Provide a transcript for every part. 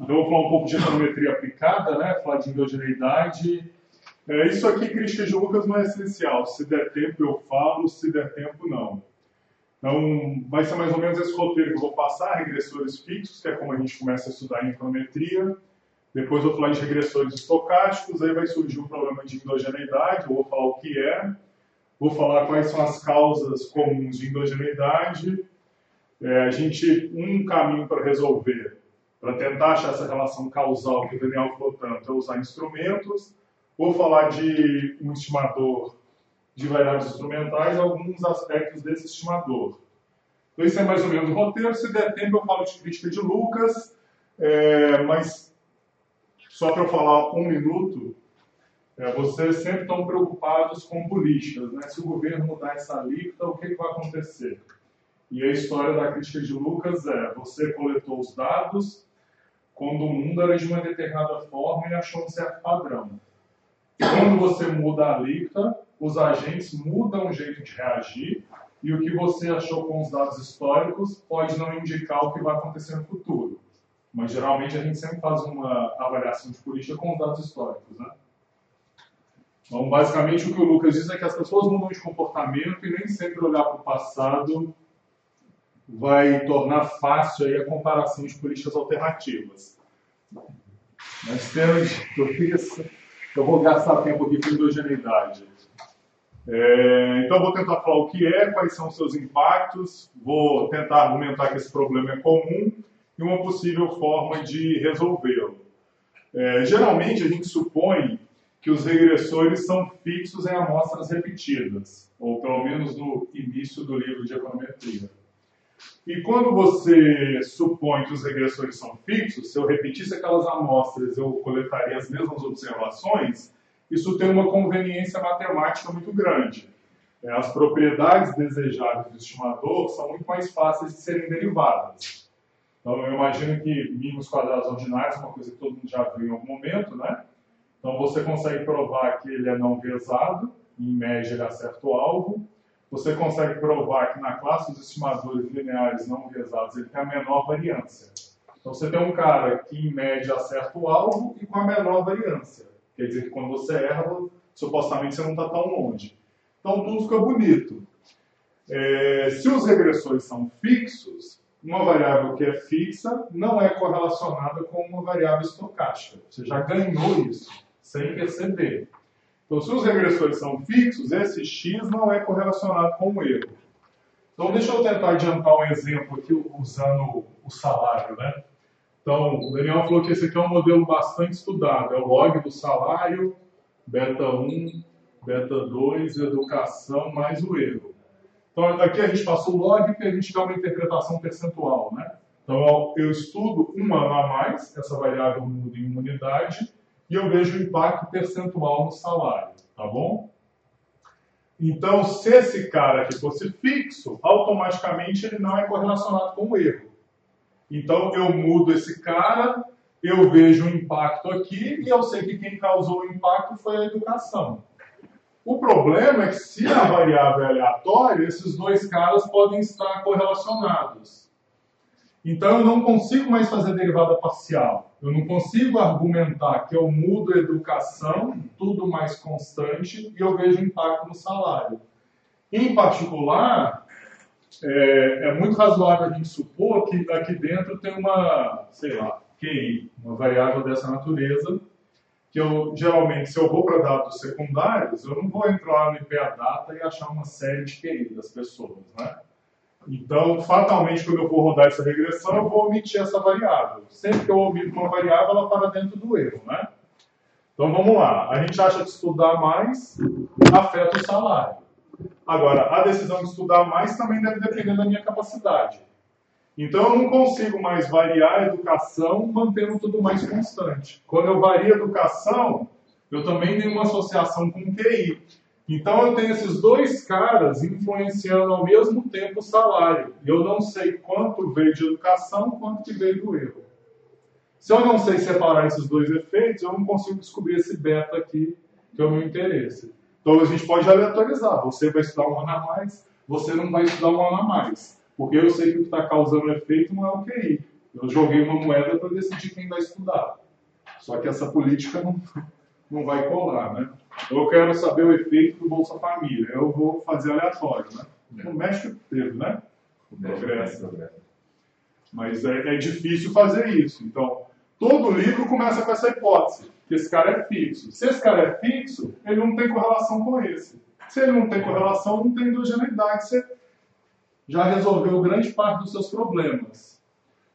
Então, eu vou falar um pouco de econometria aplicada, né? falar de endogeneidade. É, isso aqui, crítica de Lucas, não é essencial. Se der tempo, eu falo, se der tempo, não. Então, vai ser mais ou menos esse roteiro que eu vou passar, regressores fixos, que é como a gente começa a estudar em econometria. Depois eu vou falar de regressores estocásticos, aí vai surgir um problema de endogeneidade, eu vou falar o que é, vou falar quais são as causas comuns de endogeneidade. É, a gente, um caminho para resolver para tentar achar essa relação causal que o Daniel falou tanto, é usar instrumentos. Vou falar de um estimador de variáveis instrumentais, alguns aspectos desse estimador. Então, isso é mais ou menos o roteiro. Se der tempo, eu falo de crítica de Lucas, é, mas só para eu falar um minuto, é, vocês sempre estão preocupados com políticas, né? Se o governo mudar essa alíquota, o que, que vai acontecer? E a história da crítica de Lucas é: você coletou os dados, quando o mundo era de uma determinada forma e achou um certo padrão. Quando você muda a alíquota, os agentes mudam o jeito de reagir e o que você achou com os dados históricos pode não indicar o que vai acontecer no futuro. Mas geralmente a gente sempre faz uma avaliação de política com os dados históricos, né? Então, basicamente, o que o Lucas diz é que as pessoas mudam de comportamento e nem sempre olhar para o passado vai tornar fácil a comparação de políticas alternativas. Mas temos, fiz, eu vou gastar tempo aqui com endogeneidade. É, então, vou tentar falar o que é, quais são os seus impactos, vou tentar argumentar que esse problema é comum e uma possível forma de resolvê-lo. É, geralmente, a gente supõe que os regressores são fixos em amostras repetidas, ou pelo menos no início do livro de econometria. E quando você supõe que os regressores são fixos, se eu repetisse aquelas amostras, eu coletaria as mesmas observações, isso tem uma conveniência matemática muito grande. É, as propriedades desejáveis do estimador são muito mais fáceis de serem derivadas. Então, eu imagino que mínimos quadrados ordinários é uma coisa que todo mundo já viu em algum momento, né? Então, você consegue provar que ele é não viesado, em média ele acerta o alvo, você consegue provar que na classe dos estimadores lineares não viesados ele tem a menor variância. Então você tem um cara que em média acerta o alvo e com a menor variância. Quer dizer que quando você erra, supostamente você não está tão longe. Então tudo fica bonito. É, se os regressores são fixos, uma variável que é fixa não é correlacionada com uma variável estocástica. Você já ganhou isso, sem perceber. Então, se os regressores são fixos, esse x não é correlacionado com o erro. Então, deixa eu tentar adiantar um exemplo aqui usando o salário, né? Então, o Daniel falou que esse aqui é um modelo bastante estudado, é o log do salário, beta 1, beta 2, educação, mais o erro. Então, aqui a gente passa o log e a gente dá uma interpretação percentual, né? Então, eu estudo um ano a mais, essa variável muda em uma unidade, e eu vejo o impacto percentual no salário, tá bom? Então, se esse cara aqui fosse fixo, automaticamente ele não é correlacionado com o erro. Então, eu mudo esse cara, eu vejo o impacto aqui e eu sei que quem causou o impacto foi a educação. O problema é que se a variável é aleatória, esses dois caras podem estar correlacionados. Então eu não consigo mais fazer derivada parcial. Eu não consigo argumentar que eu mudo a educação, tudo mais constante, e eu vejo impacto no salário. Em particular, é, é muito razoável a gente supor que aqui dentro tem uma, sei lá, QI, uma variável dessa natureza, que eu, geralmente, se eu vou para dados secundários, eu não vou entrar no IPA Data e achar uma série de QI das pessoas, né? Então, fatalmente, quando eu for rodar essa regressão, eu vou omitir essa variável. Sempre que eu omito uma variável, ela para dentro do erro, né? Então, vamos lá. A gente acha que estudar mais afeta o salário. Agora, a decisão de estudar mais também deve depender da minha capacidade. Então, eu não consigo mais variar a educação mantendo tudo mais constante. Quando eu vario a educação, eu também tenho uma associação com QI. Então eu tenho esses dois caras influenciando ao mesmo tempo o salário. E eu não sei quanto veio de educação, quanto que veio do erro. Se eu não sei separar esses dois efeitos, eu não consigo descobrir esse beta aqui, que é o meu interesse. Então a gente pode aleatorizar. Você vai estudar um ano a mais, você não vai estudar um ano a mais. Porque eu sei que o que está causando efeito não é o QI, Eu joguei uma moeda para decidir quem vai estudar. Só que essa política não, não vai colar, né? Eu quero saber o efeito do Bolsa Família. Eu vou fazer aleatório, né? No México teve, né? O progresso. Mas é, é difícil fazer isso. Então, todo livro começa com essa hipótese, que esse cara é fixo. Se esse cara é fixo, ele não tem correlação com esse. Se ele não tem correlação, não tem endogeneidade. Você já resolveu grande parte dos seus problemas.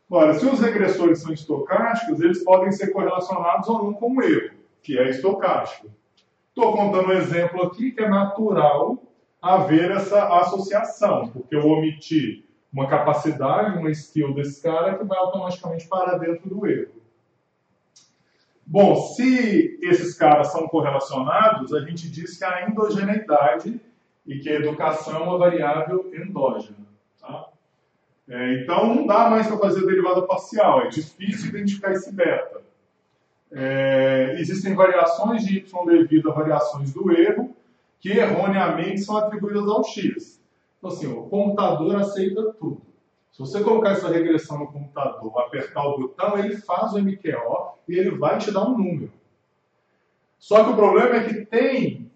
Agora, se os regressores são estocásticos, eles podem ser correlacionados ou não com o erro, que é estocástico. Estou contando um exemplo aqui que é natural haver essa associação, porque eu omiti uma capacidade, uma skill desse cara que vai automaticamente parar dentro do erro. Bom, se esses caras são correlacionados, a gente diz que há endogeneidade e que a educação é uma variável endógena. Tá? É, então não dá mais para fazer derivada parcial, é difícil identificar esse beta. É, existem variações de y devido a variações do erro, que erroneamente são atribuídas ao x. Então, assim, o computador aceita tudo. Se você colocar essa regressão no computador, apertar o botão, ele faz o MQO e ele vai te dar um número. Só que o problema é que tem,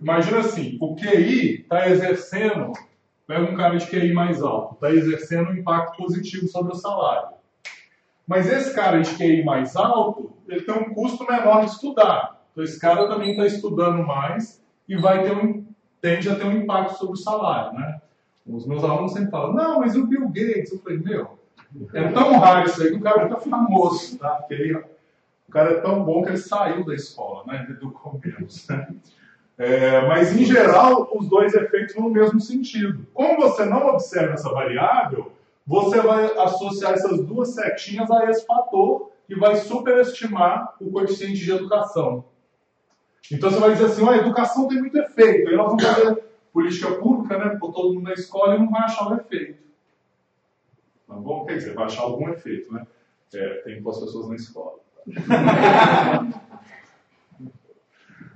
imagina assim, o QI está exercendo, pega um cara de QI mais alto, está exercendo um impacto positivo sobre o salário. Mas esse cara de QI mais alto, ele tem um custo menor de estudar. Então esse cara também está estudando mais e vai ter um, tende a ter um impacto sobre o salário, né? Os meus alunos sempre falam, não, mas o Bill Gates, eu falei, meu, é tão raro isso aí que o cara fica famoso, tá? Porque ele, o cara é tão bom que ele saiu da escola, né? Do começo? É, mas, em geral, os dois efeitos vão no mesmo sentido. Como você não observa essa variável, você vai associar essas duas setinhas a esse fator e vai superestimar o coeficiente de educação. Então você vai dizer assim, a educação tem muito efeito, aí nós vamos fazer política pública, né, por todo mundo na escola e não vai achar o efeito. Tá bom? Quer dizer, vai achar algum efeito, né? É, tem que pôr as pessoas na escola.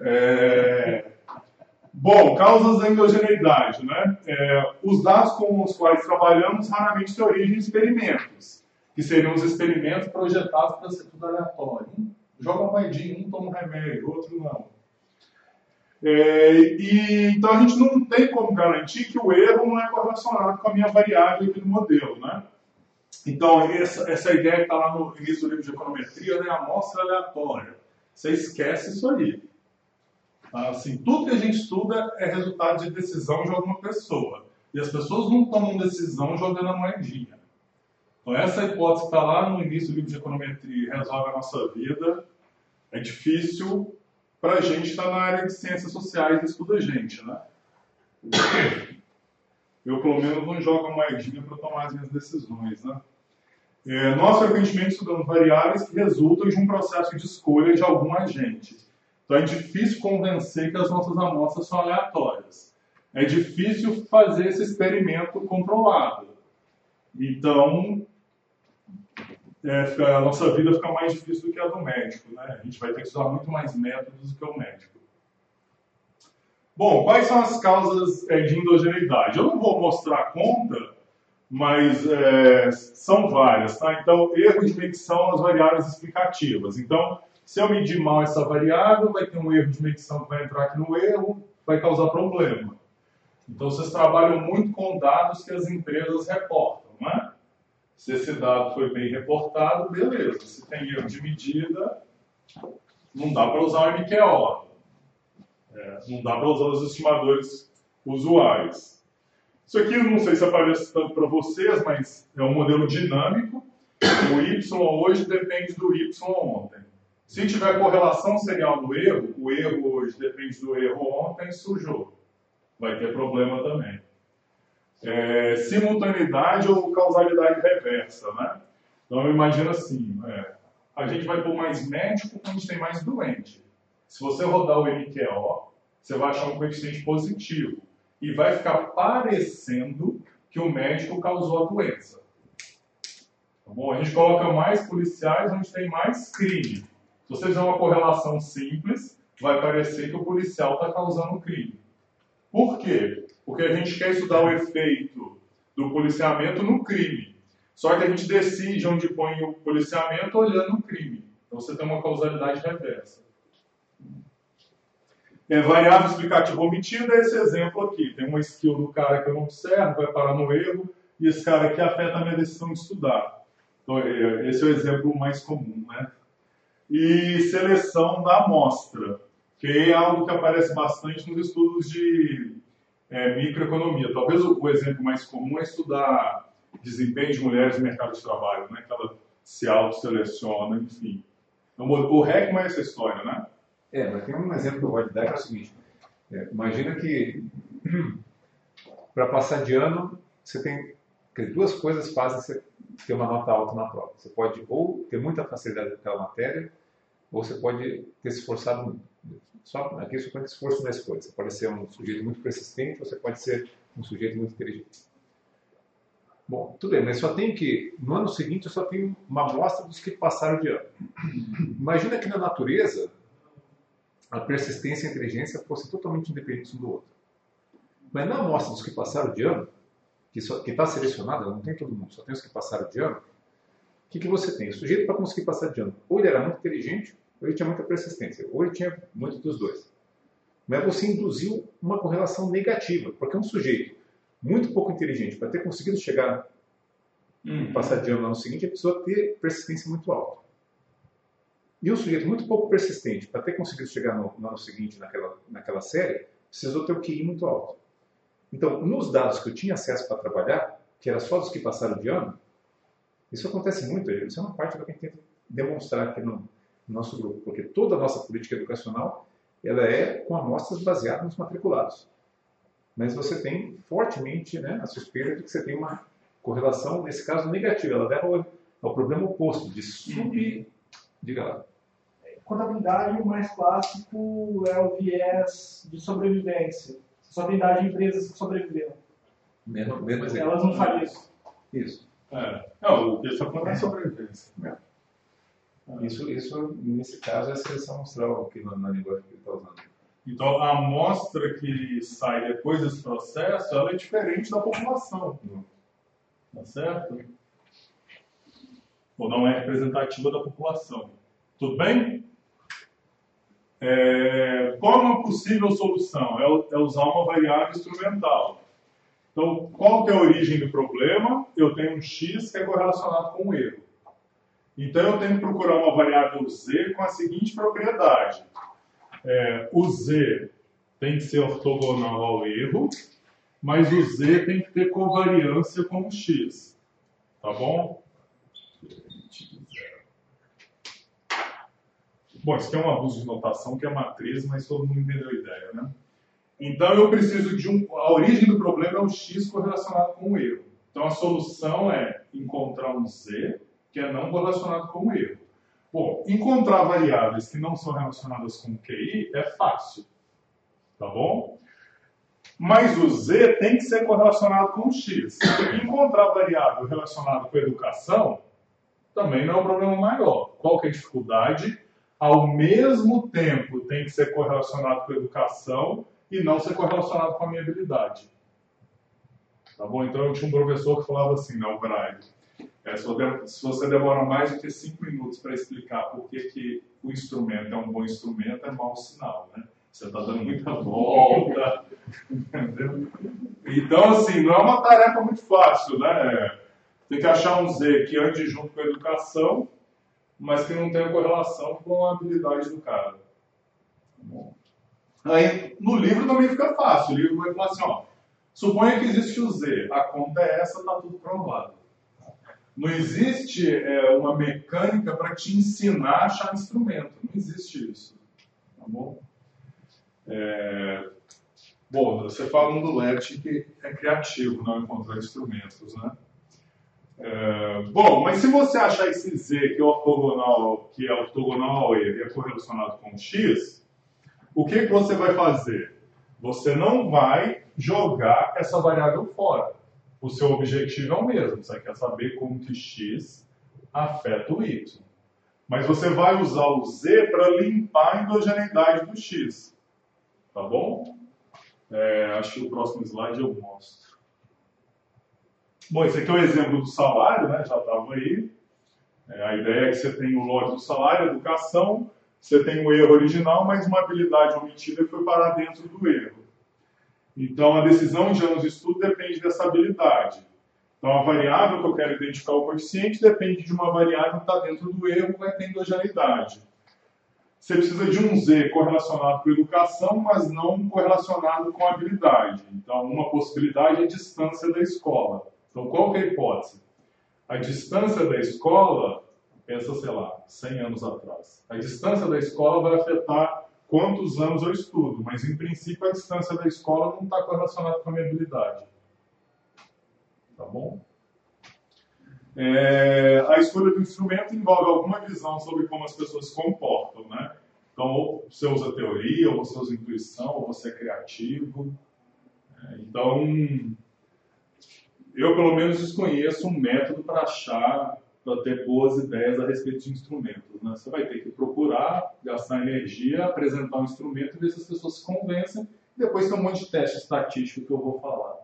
é... Bom, causas da endogeneidade, né? É, os dados com os quais trabalhamos raramente têm origem em experimentos, que seriam os experimentos projetados para ser tudo aleatório. Joga uma moedinha, um toma um remédio, outro não. É, e, então a gente não tem como garantir que o erro não é correlacionado com a minha variável aqui do modelo, né? Então, essa, essa ideia que está lá no início do livro de econometria, né, amostra aleatória. Você esquece isso aí. Assim, tudo que a gente estuda é resultado de decisão de alguma pessoa. E as pessoas não tomam decisão jogando a moedinha. Então, essa hipótese que está lá no início do livro de econometria resolve a nossa vida, é difícil para a gente estar tá na área de ciências sociais e estuda a gente, né? Eu, pelo menos, não jogo a moedinha para tomar as minhas decisões, né? É, nós, frequentemente, estudamos variáveis que resultam de um processo de escolha de algum agente. Então, é difícil convencer que as nossas amostras são aleatórias. É difícil fazer esse experimento controlado. Então, é, a nossa vida fica mais difícil do que a do médico. Né? A gente vai ter que usar muito mais métodos do que o médico. Bom, quais são as causas é, de endogeneidade? Eu não vou mostrar a conta, mas é, são várias. Tá? Então, erro de medição nas variáveis explicativas. Então, se eu medir mal essa variável, vai ter um erro de medição que vai entrar aqui no erro, vai causar problema. Então, vocês trabalham muito com dados que as empresas reportam, não é? Se esse dado foi bem reportado, beleza. Se tem erro de medida, não dá para usar o MQO. É, não dá para usar os estimadores usuais. Isso aqui não sei se aparece tanto para vocês, mas é um modelo dinâmico. O Y hoje depende do Y ontem. Se tiver correlação serial do erro, o erro hoje depende do erro ontem, sujou. Vai ter problema também é, simultaneidade ou causalidade reversa, né? Então eu imagino assim, é, a gente vai pôr mais médico quando tem mais doente. Se você rodar o MQO, você vai achar um coeficiente positivo e vai ficar parecendo que o médico causou a doença. Tá bom? A gente coloca mais policiais onde tem mais crime. Se você fizer uma correlação simples, vai parecer que o policial está causando crime. Por quê? Porque a gente quer estudar o efeito do policiamento no crime. Só que a gente decide onde põe o policiamento olhando o crime. Então você tem uma causalidade reversa. É, variável explicativa omitida é esse exemplo aqui. Tem uma skill do cara que eu não observo, vai parar no erro, e esse cara aqui afeta a minha decisão de estudar. Então, é, esse é o exemplo mais comum. Né? E seleção da amostra, que é algo que aparece bastante nos estudos de é, microeconomia. Talvez o, o, exemplo mais comum é estudar desempenho de mulheres no mercado de trabalho, né? que ela se auto-seleciona, enfim. Então, o RECMA é essa história, né? É, mas tem um exemplo que eu vou te dar que é o seguinte. É, imagina que para passar de ano, você tem que duas coisas fazem você ter uma nota alta na prova. Você pode ou ter muita facilidade naquela matéria, ou você pode ter se esforçado muito. Só aqui suponho que esforço na escolha. Você pode ser um sujeito muito persistente, ou você pode ser um sujeito muito inteligente. Bom, tudo bem, mas só tem que, no ano seguinte, eu só tenho uma amostra dos que passaram de ano. Imagina que na natureza, a persistência e a inteligência fossem totalmente independentes um do outro. Mas na amostra dos que passaram de ano, que está selecionada, não tem todo mundo, só tem os que passaram de ano, o que, que você tem? O sujeito, para conseguir passar de ano, ou ele era muito inteligente, ou ele tinha muita persistência, ou ele tinha muito dos dois. Mas você induziu uma correlação negativa, porque um sujeito muito pouco inteligente, para ter conseguido chegar e passar de ano no ano seguinte, a pessoa ter persistência muito alta. E um sujeito muito pouco persistente, para ter conseguido chegar no, no ano seguinte naquela, naquela série, precisou ter o QI muito alto. Então, nos dados que eu tinha acesso para trabalhar, que era só dos que passaram de ano, isso acontece muito, isso é uma parte do que a gente tenta demonstrar aqui no, no nosso grupo, porque toda a nossa política educacional ela é com amostras baseadas nos matriculados. Mas você tem fortemente né, a suspeita de que você tem uma correlação, nesse caso, negativa. Ela leva ao, ao problema oposto, de sub... Diga lá contabilidade, o mais clássico é o viés de sobrevivência. Só tem dado de empresas que sobreviveram. Menos, menos Elas não fazem isso. Isso. É. Não, o que está falando é sobrevivência. É. Isso, isso, nesse caso, é a seleção amostral aqui na, na linguagem que ele está usando. Então, a amostra que sai depois desse processo, ela é diferente da população. Tá certo? Ou não é representativa da população. Tudo bem? É, qual uma possível solução? É, é, usar uma variável instrumental. Então, qual é a origem do problema? Eu tenho um x que é correlacionado com um erro. Então, eu tenho que procurar uma variável z com a seguinte propriedade. É, o z tem que ser ortogonal ao erro, mas o z tem que ter covariância com o x. Tá bom? Bom, isso aqui é um abuso de notação, que é matriz, mas todo mundo entendeu a ideia, né? Então eu preciso de um. A origem do problema é o x correlacionado com o erro. Então a solução é encontrar um z que é não correlacionado com o erro. Bom, encontrar variáveis que não são relacionadas com QI é fácil, tá bom? Mas o z tem que ser correlacionado com o x. Encontrar variável relacionada com a educação também não é um problema maior. Qual que é a dificuldade? Ao mesmo tempo tem que ser correlacionado com a educação e não ser correlacionado com a minha habilidade. Tá bom? Então eu tinha um professor que falava assim, não, Brian, é, se você demora mais do que cinco minutos para explicar por que, que o instrumento é um bom instrumento, é mau sinal, né? Você está dando muita volta, entendeu? Então, assim, não é uma tarefa muito fácil, né? Tem que achar um Z que ande junto com a educação mas que não tem correlação com a habilidade do cara. Aí, no livro também fica fácil. O livro vai falar assim, ó, suponha que existe o Z, a conta é essa, está tudo provado. Não existe é, uma mecânica para te ensinar a achar instrumento. Não existe isso. Tá bom? É... Bom, você fala do LET que é criativo, não encontrar instrumentos, né? É, bom, mas se você achar esse Z que é ortogonal, que é ortogonal ao E e é correlacionado com X, o que, que você vai fazer? Você não vai jogar essa variável fora. O seu objetivo é o mesmo, você quer saber como que X afeta o Y. Mas você vai usar o Z para limpar a endogeneidade do X. Tá bom? É, acho que o próximo slide eu mostro. Bom, esse aqui é o exemplo do salário, né? já estava aí. É, a ideia é que você tem o lote do salário, educação, você tem o erro original, mas uma habilidade omitida foi parar dentro do erro. Então, a decisão de anos de estudo depende dessa habilidade. Então, a variável que eu quero identificar o coeficiente depende de uma variável que está dentro do erro, vai ter endogeneidade. Você precisa de um Z correlacionado com educação, mas não correlacionado com habilidade. Então, uma possibilidade é a distância da escola. Então, qual que é a hipótese? A distância da escola, pensa, sei lá, 100 anos atrás. A distância da escola vai afetar quantos anos eu estudo, mas em princípio a distância da escola não está correlacionada com a minha habilidade. Tá bom? É, a escolha do instrumento envolve alguma visão sobre como as pessoas se comportam, né? Então, ou você usa teoria, ou você usa intuição, ou você é criativo. É, então, eu pelo menos desconheço um método para achar, para ter boas ideias a respeito de instrumentos. Né? Você vai ter que procurar, gastar energia, apresentar um instrumento e ver se as pessoas se convencem. Depois tem um monte de teste estatístico que eu vou falar.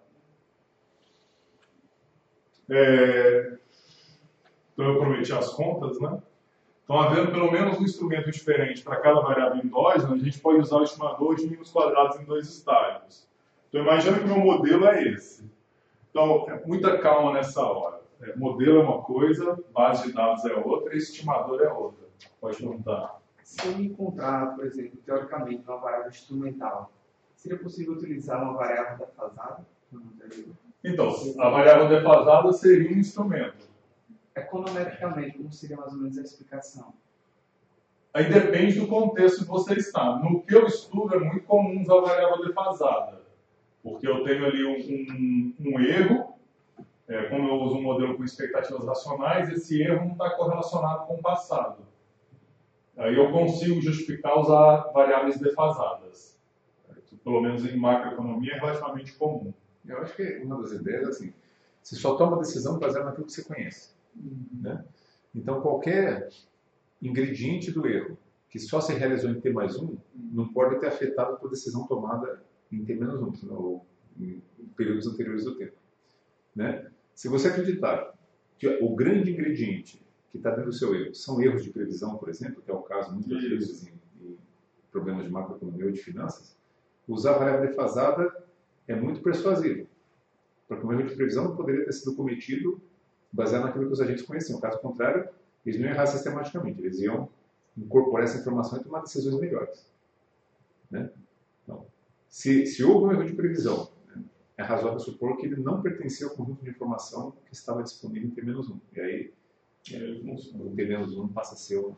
É... Então eu prometi as contas, né? Então, havendo pelo menos um instrumento diferente para cada variável endógena, a gente pode usar o estimador de mínimos quadrados em dois estágios. Então, imagina que o meu modelo é esse. Então, é muita calma nessa hora. É, modelo é uma coisa, base de dados é outra, estimador é outra. Pode perguntar. Se eu encontrar, por exemplo, teoricamente, uma variável instrumental, seria possível utilizar uma variável defasada? Então, a variável defasada seria um instrumento. Econometricamente, como seria mais ou menos a explicação? Aí depende do contexto que você está. No que eu estudo, é muito comum usar a variável defasada. Porque eu tenho ali um, um, um erro, é, como eu uso um modelo com expectativas racionais, esse erro não está correlacionado com o passado. Aí eu consigo justificar usar variáveis defasadas. Pelo menos em macroeconomia é relativamente comum. Eu acho que uma das ideias é assim, você só toma decisão baseada naquilo que você conhece. Uhum. Né? Então qualquer ingrediente do erro que só se realizou em T mais 1 não pode ter afetado a tua decisão tomada em T menos 1, ou em períodos anteriores do tempo. Né? Se você acreditar que o grande ingrediente que está dentro do seu erro são erros de previsão, por exemplo, que é o caso muitas Isso. vezes em, em problemas de macroeconomia ou de finanças, usar a variável defasada é muito persuasivo. Porque um erro de previsão não poderia ter sido cometido baseado naquilo que os agentes conheciam. Caso contrário, eles não iam errar sistematicamente, eles iam incorporar essa informação e tomar decisões melhores. Né? Então, se, se houve um erro de previsão, né, é razoável supor que ele não pertencia ao conjunto de informação que estava disponível em T-1. E aí, é, o T-1 passa a ser um...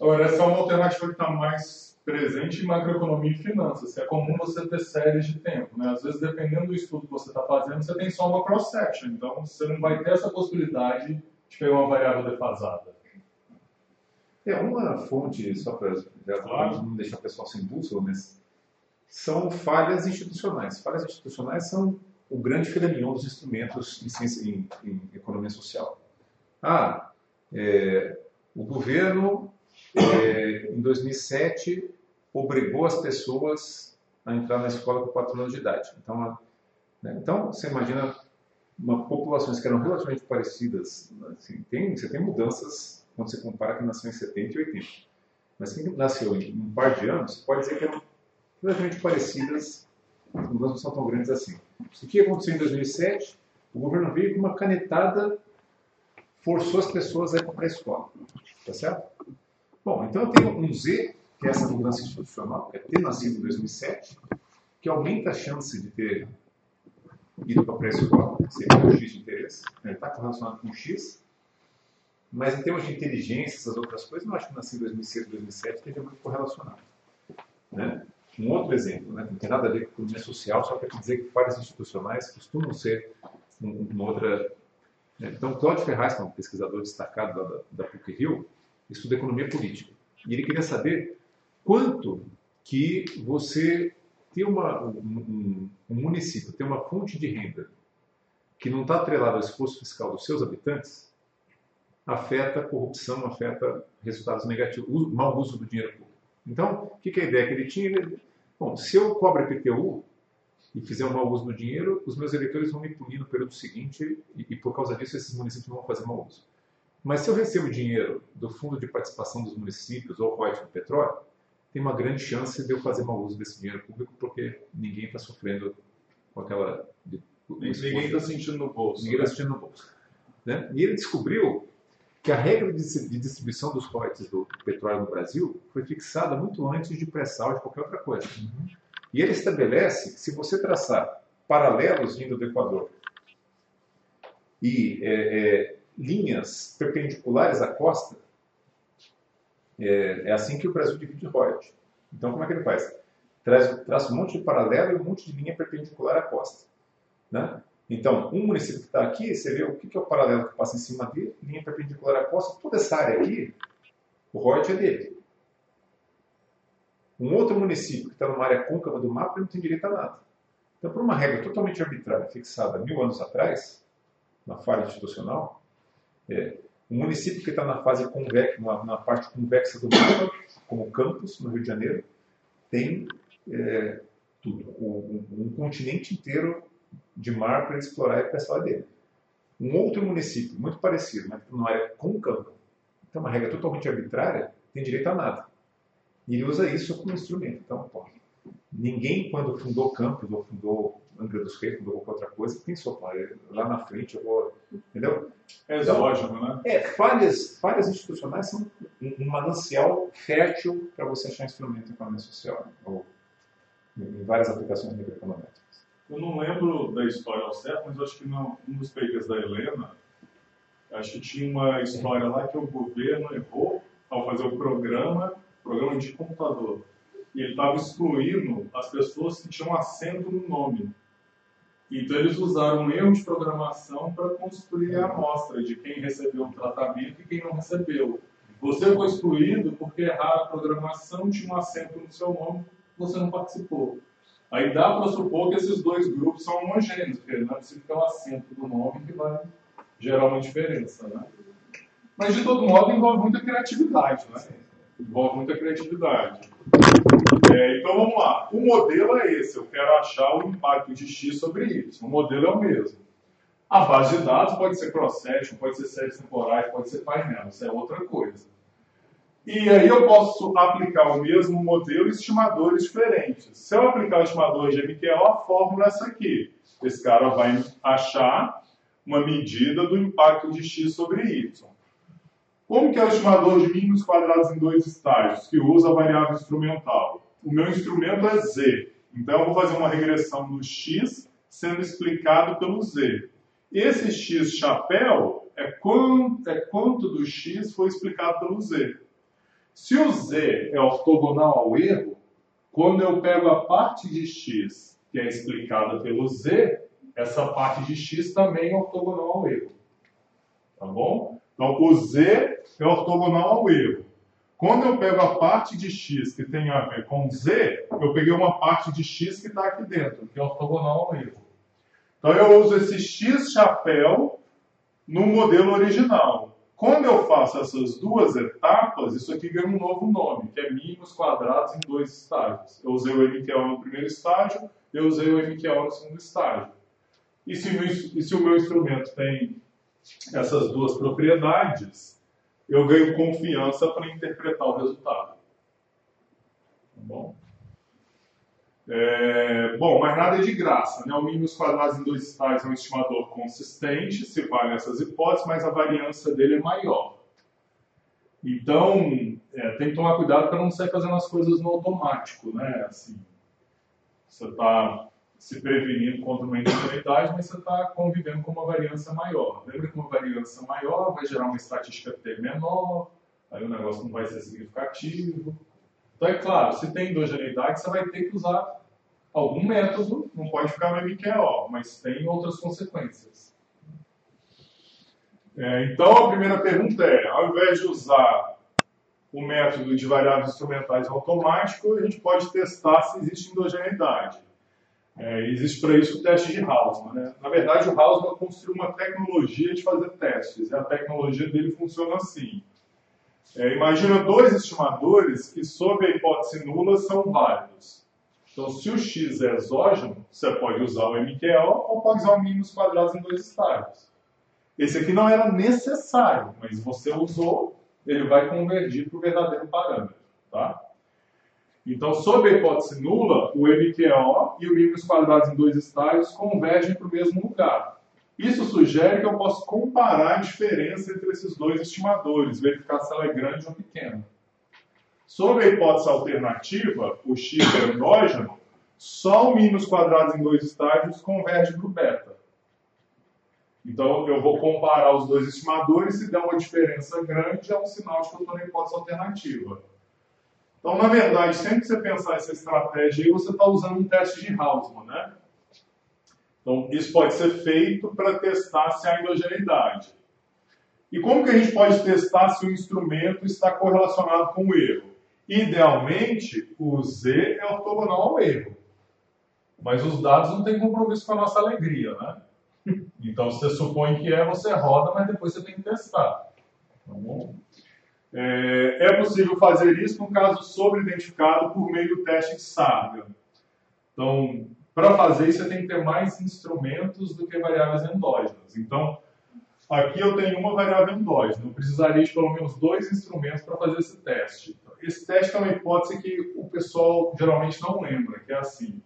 Agora, essa é uma alternativa que está mais presente em macroeconomia e finanças. É comum você ter séries de tempo. Né? Às vezes, dependendo do estudo que você está fazendo, você tem só uma cross-section. Então, você não vai ter essa possibilidade de pegar uma variável defasada. É uma fonte, só para Claro. não deixar o pessoal sem bússola, mas são falhas institucionais. Falhas institucionais são o grande filé dos instrumentos em, ciência, em, em economia social. Ah, é, o governo, é, em 2007, obrigou as pessoas a entrar na escola com 4 anos de idade. Então, né, então você imagina uma populações que eram relativamente parecidas. Assim, tem, você tem mudanças quando você compara quem nasceu em 70 e 80. Mas quem nasceu em um par de anos, pode dizer que eram relativamente parecidas, as mudanças não são tão grandes assim. O que aconteceu em 2007? O governo veio com uma canetada, forçou as pessoas a ir para a escola. Tá certo? Bom, então eu tenho um Z, que é essa mudança institucional, é ter nascido em 2007, que aumenta a chance de ter ido para a pré-escola, seria um X de interesse, ele está relacionado com X, mas em termos de inteligência, essas outras coisas, não acho que nasci em 2006, 2007 esteja muito correlacionado. Né? Um outro exemplo, né, não tem nada a ver com economia social, só para dizer que falhas institucionais costumam ser um- uma outra. né? Então, Cláudio Ferraz, que é um pesquisador destacado da, da PUC-Rio, estuda economia política. E ele queria saber quanto que você ter uma, um, um- município, ter uma fonte de renda que não está atrelada ao esforço fiscal dos seus habitantes, afeta corrupção, afeta resultados negativos, mau uso do dinheiro público. Então, o que, que é a ideia que ele tinha? Ele, bom, se eu cobro IPTU e fizer um mau uso do dinheiro, os meus eleitores vão me punir no período seguinte e, e por causa disso esses municípios não vão fazer mau uso. Mas se eu recebo dinheiro do Fundo de Participação dos Municípios ou royalties do petróleo, tem uma grande chance de eu fazer mau uso desse dinheiro público porque ninguém está sofrendo com aquela... De, ninguém está sentindo no bolso. Ninguém está sentindo no bolso. Né? E ele descobriu que a regra de distribuição dos royalties do petróleo no Brasil foi fixada muito antes de pré-sal de qualquer outra coisa. Uhum. E ele estabelece que se você traçar paralelos vindo do Equador e é, é, linhas perpendiculares à costa, é, é, assim que o Brasil divide royalties. Então, como é que ele faz? Traz, traça um monte de paralelo e um monte de linha perpendicular à costa. Né? Então, um município que está aqui, você vê o que é o paralelo que passa em cima dele, linha perpendicular à costa, toda essa área aqui, o royalties é dele. Um outro município que está numa área côncava do mapa não tem direito a nada. Então, por uma regra totalmente arbitrária, fixada mil anos atrás, na falha institucional, é, um município que está na fase convexa, na, na, parte convexa do mapa, como Campos, no Rio de Janeiro, tem é, tudo, um, um, continente inteiro de mar para explorar e pescar dele. Um outro município, muito parecido, mas numa área côncava, então uma regra totalmente arbitrária, tem direito a nada. E ele usa isso como instrumento. Então, pô, ninguém, quando fundou Campos ou fundou Angra dos Reis, fundou qualquer outra coisa, pensou, pô, lá na frente eu vou. Entendeu? É exógeno, né? É, falhas, falhas institucionais são um manancial fértil para você achar instrumento em economia social, ou em várias aplicações microeconômicas. Eu não lembro da história ao certo, mas acho que num um dos papers da Helena, acho que tinha uma história lá que o governo errou ao fazer o programa, programa de computador. E ele estava excluindo as pessoas que tinham acento no nome. Então eles usaram um erro de programação para construir a amostra de quem recebeu o tratamento e quem não recebeu. Você foi excluído porque erraram a programação, tinha um acento no seu nome, você não participou. Aí dá para supor que esses dois grupos são homogêneos, porque não é possível ter o acento do nome que vai gerar uma diferença. Né? Mas, de todo modo, envolve muita criatividade. Né? Envolve muita criatividade. É, então, vamos lá. O modelo é esse. Eu quero achar o impacto de X sobre Y. O modelo é o mesmo. A base de dados pode ser cross-section, pode ser séries temporais, pode ser painel. Isso é outra coisa. E aí eu posso aplicar o mesmo modelo em estimadores diferentes. Se eu aplicar o estimador de MQO, a fórmula é essa aqui. Esse cara vai achar uma medida do impacto de x sobre y. Como que é o estimador de mínimos quadrados em dois estágios, que usa a variável instrumental? O meu instrumento é z. Então eu vou fazer uma regressão do x sendo explicado pelo z. Esse x chapéu é quanto, é quanto do x foi explicado pelo z. Se o z é ortogonal ao erro, quando eu pego a parte de x que é explicada pelo z, essa parte de x também é ortogonal ao erro. Tá bom? Então, o z é ortogonal ao erro. Quando eu pego a parte de x que tem a ver com z, eu peguei uma parte de x que está aqui dentro, que é ortogonal ao erro. Então, eu uso esse x chapéu no modelo original. Quando eu faço essas duas etapas, isso aqui ganha um novo nome, que é mínimos quadrados em dois estágios. Eu usei o MQL no primeiro estágio, eu usei o MQL no segundo estágio. E se, e se o meu instrumento tem essas duas propriedades, eu ganho confiança para interpretar o resultado. Tá bom? É, bom, mas nada é de graça. Né? O mínimos quadrados em dois estágios é um estimador consistente, se vale essas hipóteses, mas a variância dele é maior. Então, é, tem que tomar cuidado para não sair fazendo as coisas no automático. Né? Assim, você está se prevenindo contra uma instabilidade, mas você está convivendo com uma variância maior. Lembra que uma variância maior vai gerar uma estatística T menor, aí o negócio não vai ser significativo. Então, é claro, se tem endogeneidade, você vai ter que usar algum método, não pode ficar MQO, mas tem outras consequências. É, então, a primeira pergunta é, ao invés de usar o método de variáveis instrumentais automático, a gente pode testar se existe endogeneidade. É, existe para isso o teste de Hausmann. Né? Na verdade, o Hausmann construiu uma tecnologia de fazer testes. E a tecnologia dele funciona assim. É, imagina dois estimadores que, sob a hipótese nula, são válidos. Então, se o x é exógeno, você pode usar o MQO ou pode usar o mínimos quadrados em dois estágios. Esse aqui não era necessário, mas você usou, ele vai convergir para o verdadeiro parâmetro. Tá? Então, sob a hipótese nula, o MQO e o mínimos quadrados em dois estágios convergem para o mesmo lugar. Isso sugere que eu posso comparar a diferença entre esses dois estimadores, verificar se ela é grande ou pequena. Sob a hipótese alternativa, o x é endógeno, só o mínus quadrados em dois estágios converge para o beta. Então, eu vou comparar os dois estimadores, se der uma diferença grande, é um sinal de que eu estou na hipótese alternativa. Então, na verdade, sempre que você pensar essa estratégia aí, você está usando um teste de Hausmann, né? Então, isso pode ser feito para testar se há endogeneidade. E como que a gente pode testar se o instrumento está correlacionado com o erro? Idealmente, o Z é ortogonal ao erro. Mas os dados não têm compromisso com a nossa alegria, né? Então, você supõe que é, você roda, mas depois você tem que testar. Tá bom? É, é possível fazer isso num caso sobreidentificado por meio do teste de Sarga. Então, para fazer isso, você tem que ter mais instrumentos do que variáveis endógenas. Então, aqui eu tenho uma variável endógena. Eu precisaria de pelo menos dois instrumentos para fazer esse teste. Esse teste é uma hipótese que o pessoal geralmente não lembra, que é assim.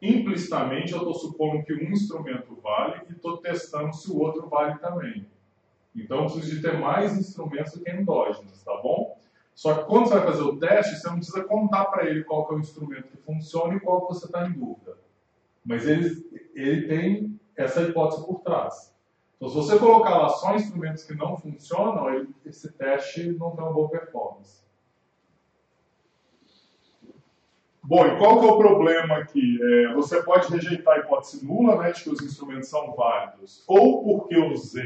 Implicitamente, eu estou supondo que um instrumento vale e estou testando se o outro vale também. Então, eu preciso de ter mais instrumentos do que endógenos, tá bom? Só que quando você vai fazer o teste, você não precisa contar para ele qual é o instrumento que funciona e qual você está em dúvida. Mas ele, ele tem essa hipótese por trás. Então, se você colocar lá só instrumentos que não funcionam, ele, esse teste não tem uma boa performance. Bom, e qual que é o problema aqui? É, você pode rejeitar a hipótese nula, né, de que os instrumentos são válidos, ou porque o Z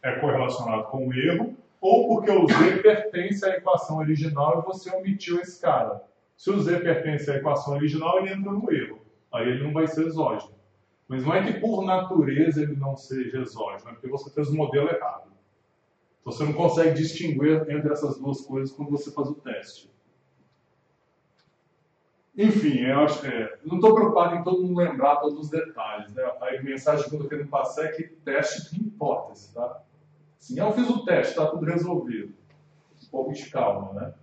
é correlacionado com o erro, ou porque o Z pertence à equação original e você omitiu esse cara. Se o Z pertence à equação original, ele entra no erro. Aí ele não vai ser exógeno. Mas não é que por natureza ele não seja exógeno, é porque você fez o modelo errado. Então você não consegue distinguir entre essas duas coisas quando você faz o teste. Enfim, eu acho, é, não estou preocupado em todo mundo lembrar todos os detalhes. Né? A mensagem que eu estou querendo passar é que teste tem hipótese. Tá? Assim, eu fiz o teste, está tudo resolvido. Um pouco de calma. Né?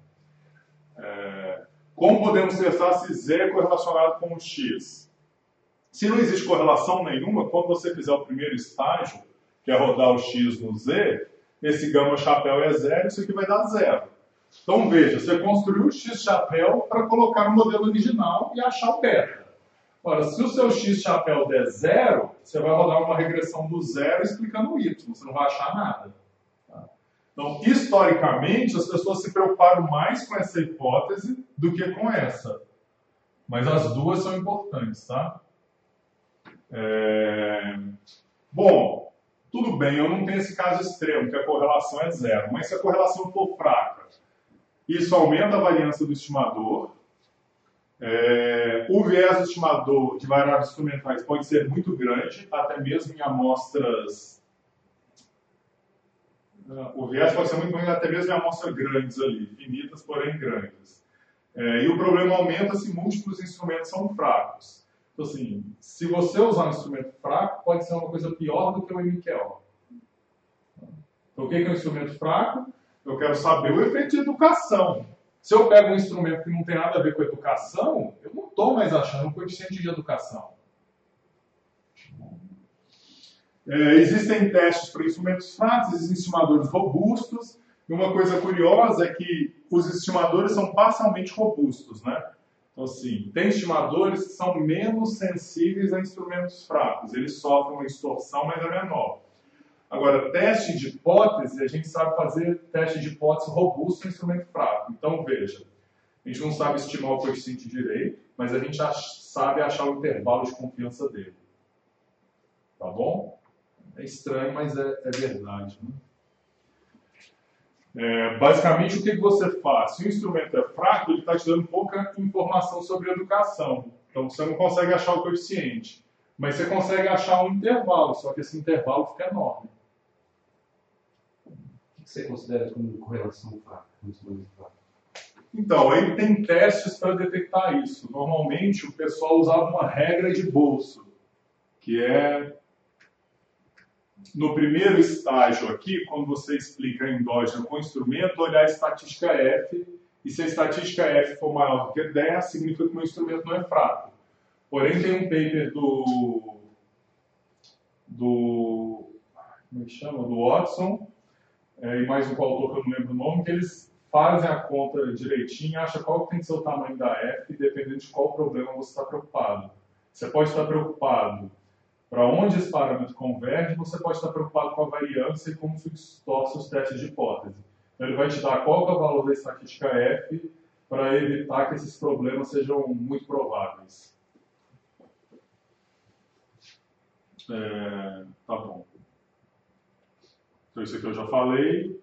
É, como podemos testar se Z é correlacionado com o X? Se não existe correlação nenhuma, quando você fizer o primeiro estágio, que é rodar o X no Z, esse gama chapéu é zero, isso aqui vai dar zero. Então veja, você construiu o X chapéu para colocar no modelo original e achar o beta. Ora, se o seu X chapéu der zero, você vai rodar uma regressão do zero explicando o Y, você não vai achar nada. Tá? Então, historicamente, as pessoas se preocuparam mais com essa hipótese do que com essa. Mas as duas são importantes, tá? É... Bom, tudo bem, eu não tenho esse caso extremo, que a correlação é zero, mas se a correlação for fraca, isso aumenta a variância do estimador. É, o viés do estimador de variáveis instrumentais pode ser muito grande, até mesmo em amostras. O viés pode ser muito grande, até mesmo em amostras grandes ali, finitas, porém grandes. É, e o problema aumenta se múltiplos instrumentos são fracos. Então, assim, se você usar um instrumento fraco, pode ser uma coisa pior do que o MQL. Então, o que é um instrumento fraco? Eu quero saber o efeito de educação. Se eu pego um instrumento que não tem nada a ver com educação, eu não estou mais achando um coeficiente de educação. É, existem testes para instrumentos fracos, existem estimadores robustos. E uma coisa curiosa é que os estimadores são parcialmente robustos, né? Então, assim, tem estimadores que são menos sensíveis a instrumentos fracos. Eles sofrem uma extorsão, mas é menor. Agora, teste de hipótese, a gente sabe fazer teste de hipótese robusto em instrumento fraco. Então, veja, a gente não sabe estimar o coeficiente direito, mas a gente sabe achar o intervalo de confiança dele. Tá bom? É estranho, mas é, é verdade. Né? É, basicamente, o que, você faz? Se o instrumento é fraco, ele está te dando pouca informação sobre educação. Então, você não consegue achar o coeficiente. Mas você consegue achar um intervalo, só que esse intervalo fica enorme você considera como correlação fraca? Então, aí tem testes para detectar isso. Normalmente, o pessoal usava uma regra de bolso, que é no primeiro estágio aqui, quando você explica a endógena com o instrumento, olhar a estatística F, e se a estatística F for maior do que 10, significa que o meu instrumento não é fraco. Porém, tem um paper do, do como é que chama? Do Watson, é, e mais um autor que eu não lembro o nome, que eles fazem a conta direitinho, acham qual tem que ser o tamanho da F, dependendo de qual problema você está preocupado. Você pode estar preocupado para onde esse parâmetro converge, você pode estar preocupado com a variância e como se distorce os testes de hipótese. Então, ele vai te dar qual é o valor da estatística F para evitar que esses problemas sejam muito prováveis. É, tá bom. Então, isso aqui eu já falei.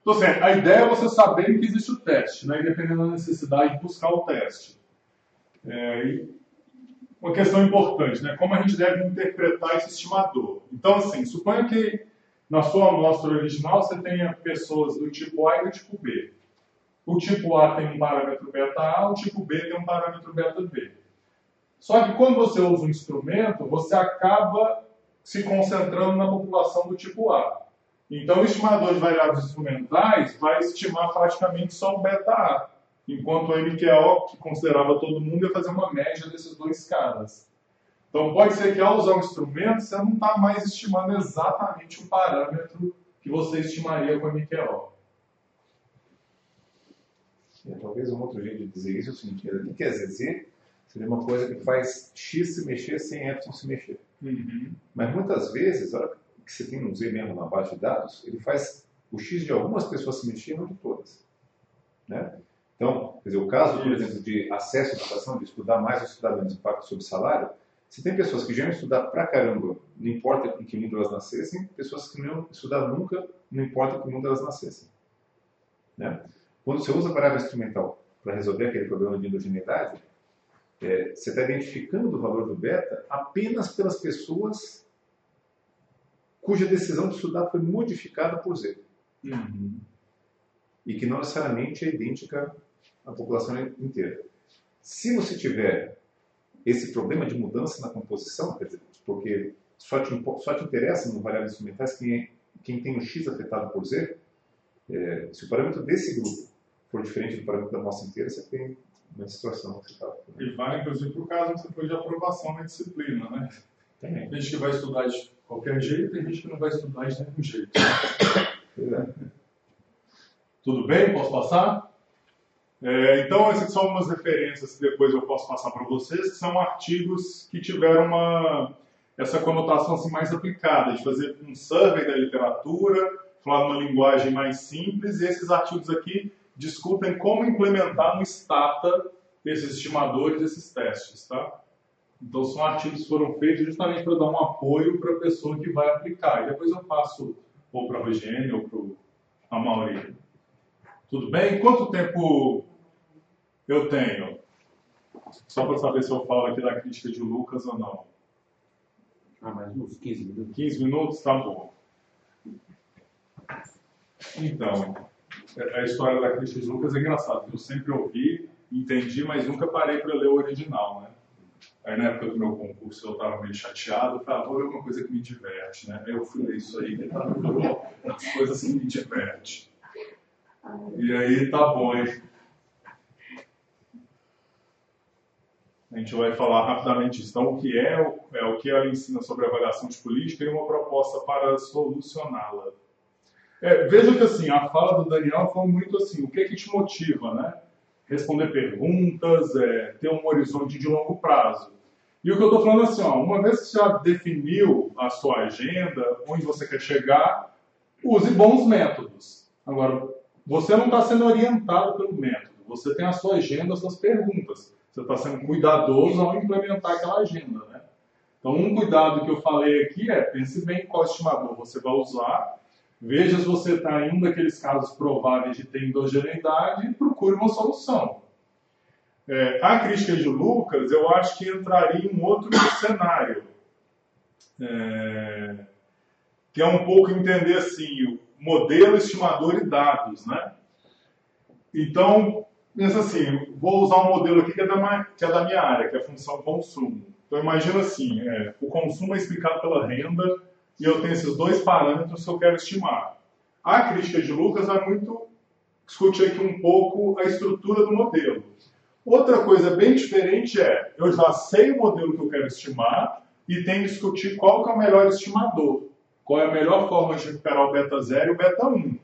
Então, assim, a ideia é você saber que existe o teste, né? dependendo da necessidade de buscar o teste. É, uma questão importante, né? Como a gente deve interpretar esse estimador. Então, assim, suponha que na sua amostra original você tenha pessoas do tipo A e do tipo B. O tipo A tem um parâmetro beta A, o tipo B tem um parâmetro beta B. Só que quando você usa um instrumento, você acaba se concentrando na população do tipo A. Então, o estimador de variáveis instrumentais vai estimar praticamente só o beta A enquanto o MQO, que considerava todo mundo, ia fazer uma média desses dois caras. Então pode ser que ao usar o instrumento, você não está mais estimando exatamente o parâmetro que você estimaria com o MQO. É, talvez um outro jeito de dizer isso é o seguinte, o que é ZZ seria uma coisa que faz X se mexer sem Y se mexer. Uhum. Mas muitas vezes, a hora que você tem um Z mesmo na base de dados, ele faz o X de algumas pessoas se mexer não de todas. Né? Então, quer dizer, o caso, por exemplo, de acesso à educação, de estudar mais ou estudar menos impacto sobre salário, você tem pessoas que já iam estudar pra caramba, não importa em que mundo elas nascessem, pessoas que não iam estudar nunca, não importa em que mundo elas nascessem. Né? Quando você usa a variável instrumental para resolver aquele problema de endogeneidade, é, você está identificando o valor do beta apenas pelas pessoas cuja decisão de estudar foi modificada por Z. Uhum. E que não necessariamente é idêntica a população inteira. Se você tiver esse problema de mudança na composição, quer dizer, porque só te, só te interessa no variáveis instrumentais quem, quem tem o X afetado por Z, é, se o parâmetro desse grupo for diferente do parâmetro da amostra inteira, você tem uma situação que você está... E vale, inclusive, para o caso que você foi de aprovação na disciplina, né? Tem gente que vai estudar de qualquer jeito, tem gente que não vai estudar de nenhum jeito. Tudo bem? Posso passar? É, então, essas são algumas referências que depois eu posso passar para vocês, que são artigos que tiveram uma, essa conotação assim, mais aplicada, de fazer um survey da literatura, falar numa linguagem mais simples, e esses artigos aqui discutem como implementar no Stata esses estimadores, esses testes, tá? Então, são artigos que foram feitos justamente para dar um apoio para a pessoa que vai aplicar. E depois eu passo ou para a Rogênia ou para a Mauri. Tudo bem? Quanto tempo eu tenho. Só para saber se eu falo aqui da crítica de Lucas ou não. Ah, mais uns 15 minutos. 15 minutos? Tá bom. Então, a história da crítica de Lucas é engraçada. Eu sempre ouvi, entendi, mas nunca parei para ler o original, né? Aí na época do meu concurso eu estava meio chateado, falei, ah, vou ler uma coisa que me diverte, né? Aí eu fui ler isso aí, que tá as coisas que me divertem. E aí tá bom, hein? A gente vai falar rapidamente disso. Então, o que é, é o que ela ensina sobre avaliação de política e uma proposta para solucioná-la. É, veja que assim, a fala do Daniel foi muito assim, o que é que te motiva, né? Responder perguntas, é, ter um horizonte de longo prazo. E o que eu estou falando assim, ó, uma vez que já definiu a sua agenda, onde você quer chegar, use bons métodos. Agora, você não está sendo orientado pelo método, você tem a sua agenda, as suas perguntas. Você está sendo cuidadoso ao implementar aquela agenda, né? Então, um cuidado que eu falei aqui é pense bem qual estimador você vai usar, veja se você está em um daqueles casos prováveis de ter endogeneidade e procure uma solução. É, a crítica de Lucas, eu acho que entraria em um outro cenário, é, que é um pouco entender assim, o modelo, estimador e dados, né? Então, pensa assim, vou usar um modelo aqui que é da, que é da minha área, que é a função consumo. Então imagina assim, é, o consumo é explicado pela renda e eu tenho esses dois parâmetros que eu quero estimar. A crítica de Lucas vai muito discutir aqui um pouco a estrutura do modelo. Outra coisa bem diferente é, eu já sei o modelo que eu quero estimar e tenho que discutir qual que é o melhor estimador. Qual é a melhor forma de recuperar o beta 0 e o beta 1.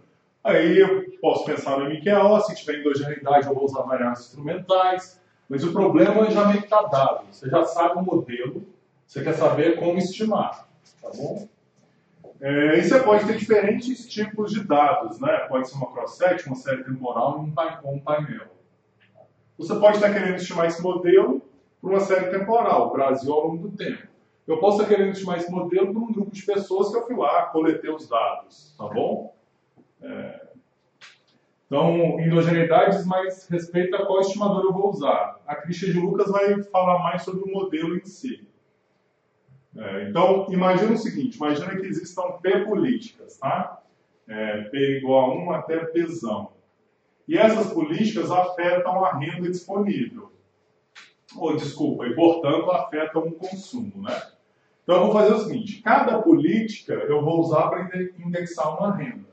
Aí eu posso pensar no MQO, se tiver endogeneidade eu vou usar variáveis instrumentais, mas o problema já meio que está dado. Você já sabe o modelo, você quer saber como estimar, tá bom? É, e você pode ter diferentes tipos de dados, né? Pode ser uma cross-set, uma série temporal e um painel. Você pode estar querendo estimar esse modelo para uma série temporal, Brasil ao longo do tempo. Eu posso estar querendo estimar esse modelo para um grupo de pessoas que eu fui lá, coletei os dados, tá bom? É... Então, endogeneidades, mas respeita qual estimador eu vou usar. A Christian de Lucas vai falar mais sobre o modelo em si. É, então, imagina o seguinte, imagina que existam P políticas, tá? É, P igual a 1 até Pzão. E essas políticas afetam a renda disponível. Ou, desculpa, e portanto afetam o consumo, né? Então eu vou fazer o seguinte, cada política eu vou usar para indexar uma renda.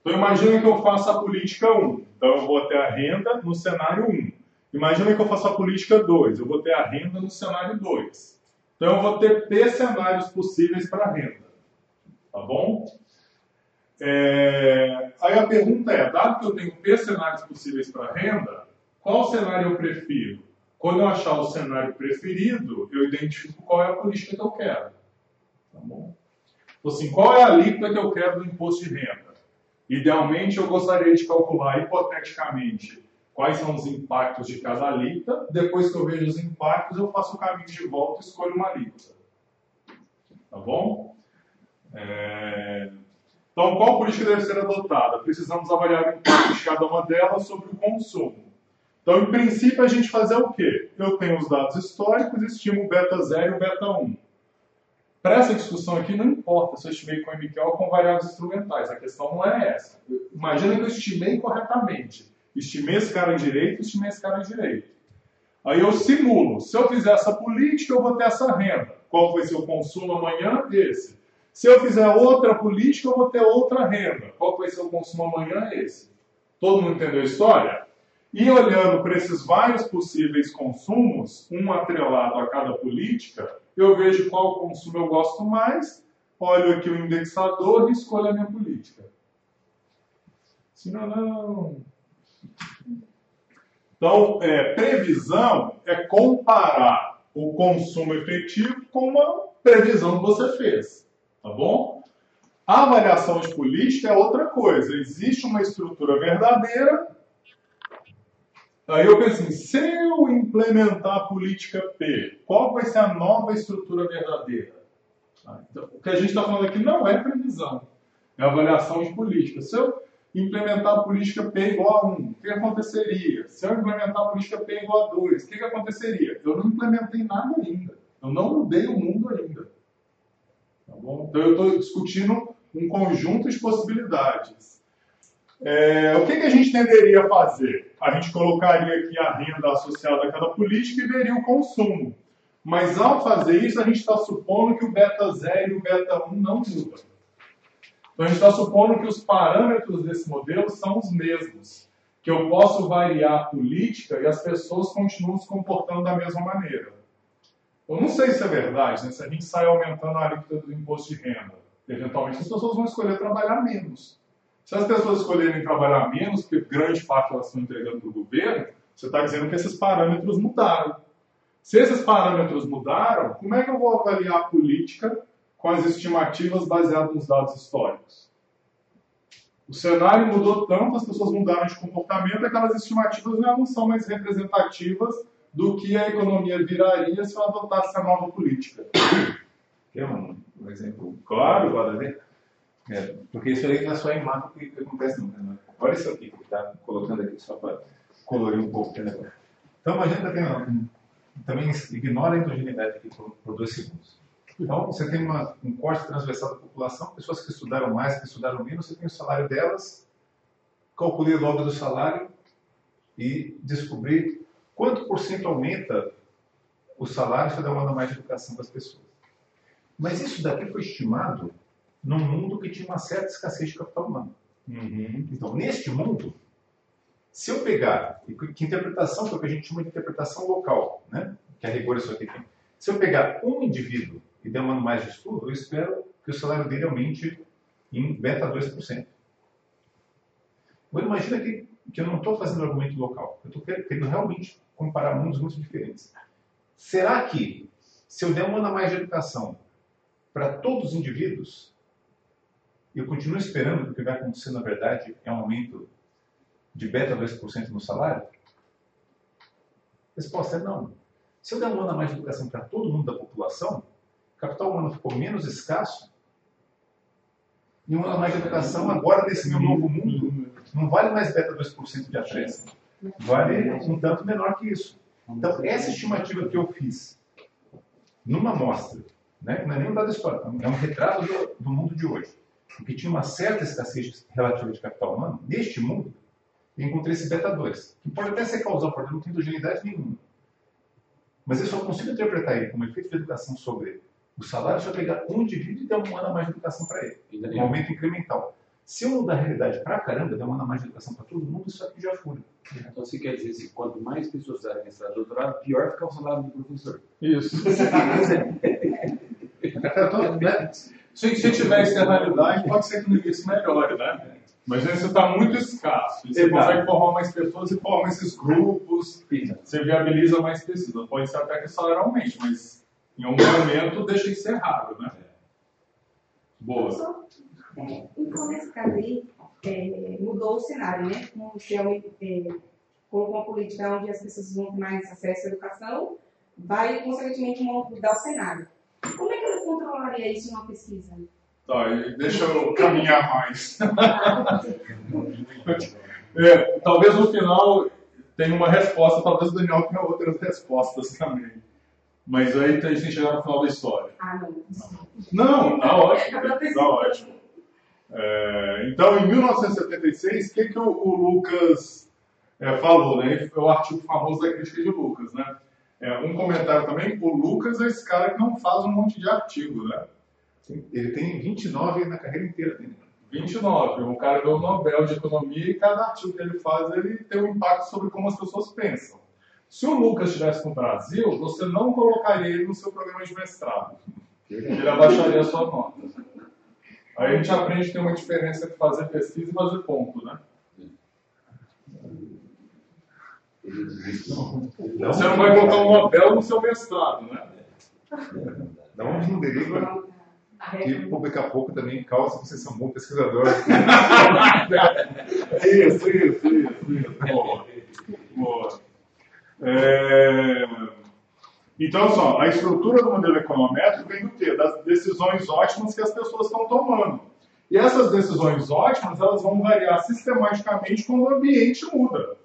Então imagina que eu faça a política 1. Então eu vou ter a renda no cenário 1. Imagina que eu faça a política 2. Eu vou ter a renda no cenário 2. Então eu vou ter P cenários possíveis para renda. Tá bom? É... Aí a pergunta é, dado que eu tenho P cenários possíveis para renda, qual cenário eu prefiro? Quando eu achar o cenário preferido, eu identifico qual é a política que eu quero. Tá bom? Então, assim, qual é a alíquota que eu quero do imposto de renda? Idealmente, eu gostaria de calcular hipoteticamente quais são os impactos de cada alíquota. Depois que eu vejo os impactos, eu faço o caminho de volta e escolho uma alíquota. Tá bom? É... Então, qual política deve ser adotada? Precisamos avaliar o impacto de cada uma delas sobre o consumo. Então, em princípio, a gente fazer o quê? Eu tenho os dados históricos, estimo beta 0 e beta 1. Para essa discussão aqui, não importa se eu estimei com MQL ou com variáveis instrumentais, a questão não é essa. Imagina que eu estimei corretamente. Estimei esse cara direito, estimei esse cara direito. Aí eu simulo. Se eu fizer essa política, eu vou ter essa renda. Qual vai ser o consumo amanhã? Esse. Se eu fizer outra política, eu vou ter outra renda. Qual vai ser o consumo amanhã? Esse. Todo mundo entendeu a história? E olhando para esses vários possíveis consumos, um atrelado a cada política, eu vejo qual consumo eu gosto mais, olho aqui o indexador e escolho a minha política. Senão, não. Então, é, previsão é comparar o consumo efetivo com uma previsão que você fez. Tá bom? A avaliação de política é outra coisa. Existe uma estrutura verdadeira. Aí eu penso assim, se eu implementar a política P, qual vai ser a nova estrutura verdadeira? Então, o que a gente está falando aqui não é previsão, é avaliação de política. Se eu implementar a política P igual a 1, o que aconteceria? Se eu implementar a política P igual a 2, o que aconteceria? Eu não implementei nada ainda. Eu não mudei o mundo ainda. Tá bom? Então eu estou discutindo um conjunto de possibilidades. É, o que, que a gente tenderia a fazer? A gente colocaria aqui a renda associada a cada política e veria o consumo. Mas ao fazer isso, a gente está supondo que o beta 0 e o beta 1 não mudam. Então a gente está supondo que os parâmetros desse modelo são os mesmos. Que eu posso variar a política e as pessoas continuam se comportando da mesma maneira. Eu não sei se é verdade, né? se a gente sai aumentando a alíquota do imposto de renda, eventualmente as pessoas vão escolher trabalhar menos. Se as pessoas escolherem trabalhar menos, porque grande parte elas estão entregando para o governo, você está dizendo que esses parâmetros mudaram. Se esses parâmetros mudaram, como é que eu vou avaliar a política com as estimativas baseadas nos dados históricos? O cenário mudou tanto, as pessoas mudaram de comportamento, aquelas estimativas já não são mais representativas do que a economia viraria se eu adotasse a nova política. Quer um, um exemplo? Claro. Ver? É, porque isso aí não é só em macro que, que acontece, não. Né? Olha isso aqui que está colocando aqui só para colorir um pouco negócio. Então, a gente tem um, também ignora a endogeneidade aqui por, por dois segundos. Então, você tem uma, um corte transversal da população, pessoas que estudaram mais, que estudaram menos, você tem o salário delas, calculei logo do salário, e descobrir quanto por cento aumenta o salário se eu der uma mais de educação para as pessoas. Mas isso daqui foi estimado num mundo que tinha uma certa escassez de capital humano. Uhum. Então, neste mundo, se eu pegar, que interpretação foi o que a gente chama de interpretação local, né? que a rigor isso aqui tem. Se eu pegar um indivíduo e der um ano mais de estudo, eu espero que o salário dele aumente em beta 2%. Agora imagina que, que eu não estou fazendo argumento local, eu estou querendo realmente comparar mundos muito diferentes. Será que, se eu der um ano a mais de educação para todos os indivíduos, eu continuo esperando que o que vai acontecer, na verdade, é um aumento de beta 2% no salário? Resposta é não. Se eu der um ano a mais de educação para todo mundo da população, capital humano ficou menos escasso, e um ano a mais educação, agora nesse meu novo mundo, não vale mais beta 2% de acréscimo. Vale um tanto menor que isso. Então, essa estimativa que eu fiz numa amostra, né, não é nem um dado histórico, é um retrato do, do mundo de hoje, que tinha uma certa escassez relativa de capital humano, neste mundo, eu encontrei esse beta 2, que pode até ser causal, porque não tem endogeneidade nenhuma. Mas eu só consigo interpretar ele como efeito de educação sobre o salário eu pegar um indivíduo e der um ano a mais de educação para ele. Um aumento incremental. Se eu mudar a realidade pra caramba, der um ano a mais de educação para todo mundo, isso aqui já fura. Então você quer dizer que quanto mais pessoas fizerem mestrado doutorado, pior fica o salário do professor. Isso. Então, né, Se, se tiver externalidade, pode ser que no início melhore, né? Mas isso está muito escasso. E Você Exato. consegue formar mais pessoas e forma esses grupos, você viabiliza mais pesquisa. Pode ser até que o salário aumente, mas em algum momento deixa de ser raro, né? Boa. Só, é, então, nesse caso aí, é, mudou o cenário, né? Como se é, colocou uma política onde as pessoas vão ter mais acesso à educação, vai, consequentemente, mudar o cenário. Como é que eu controlaria isso em uma pesquisa? Tá, deixa eu caminhar mais. É, talvez no final tenha uma resposta, talvez o Daniel tenha outras respostas também. Mas aí a gente chegar no final da história. Ah, não. Não, tá ótimo. Tá ótimo. É, então, em 1976, o que, que o, o Lucas é, falou? Né? Foi o artigo famoso da crítica de Lucas. Né? É, um comentário também: o Lucas é esse cara que não faz um monte de artigo. Né? ele tem 29 na carreira inteira dele. 29. Um cara ganhou o Nobel de Economia e cada artigo que ele faz ele tem um impacto sobre como as pessoas pensam. Se o Lucas estivesse no Brasil, você não colocaria ele no seu programa de mestrado. Ele abaixaria a sua nota. Aí a gente aprende que tem uma diferença entre fazer pesquisa e fazer ponto, né? Não, Você não vai colocar um Nobel no seu mestrado, né? não onde não deriva que publicar pouco também causa que vocês são bons pesquisadores. Isso, isso, isso, isso. Boa. Boa. É, Então, só, a estrutura do modelo econométrico vem do quê? Das decisões ótimas que as pessoas estão tomando. E essas decisões ótimas, elas vão variar sistematicamente quando o ambiente muda.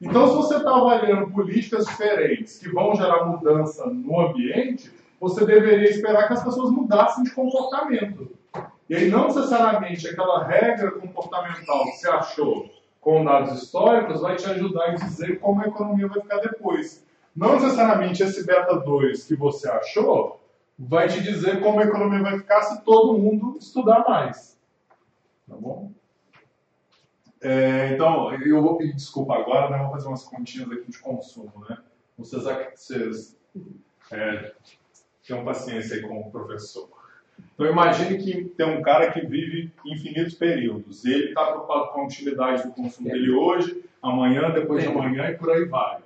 Então, se você está avaliando políticas diferentes que vão gerar mudança no ambiente, você deveria esperar que as pessoas mudassem de comportamento. E aí, não necessariamente aquela regra comportamental que você achou com dados históricos vai te ajudar a dizer como a economia vai ficar depois. Não necessariamente esse beta 2 que você achou vai te dizer como a economia vai ficar se todo mundo estudar mais. Tá bom? É, então, eu vou pedir desculpa agora, né? Vou fazer umas continhas aqui de consumo, né? Vocês, vocês é, tenham paciência aí com o professor. Então, imagine que tem um cara que vive infinitos períodos. Ele está preocupado com a utilidade do consumo dele hoje, amanhã, depois de amanhã e por aí vai.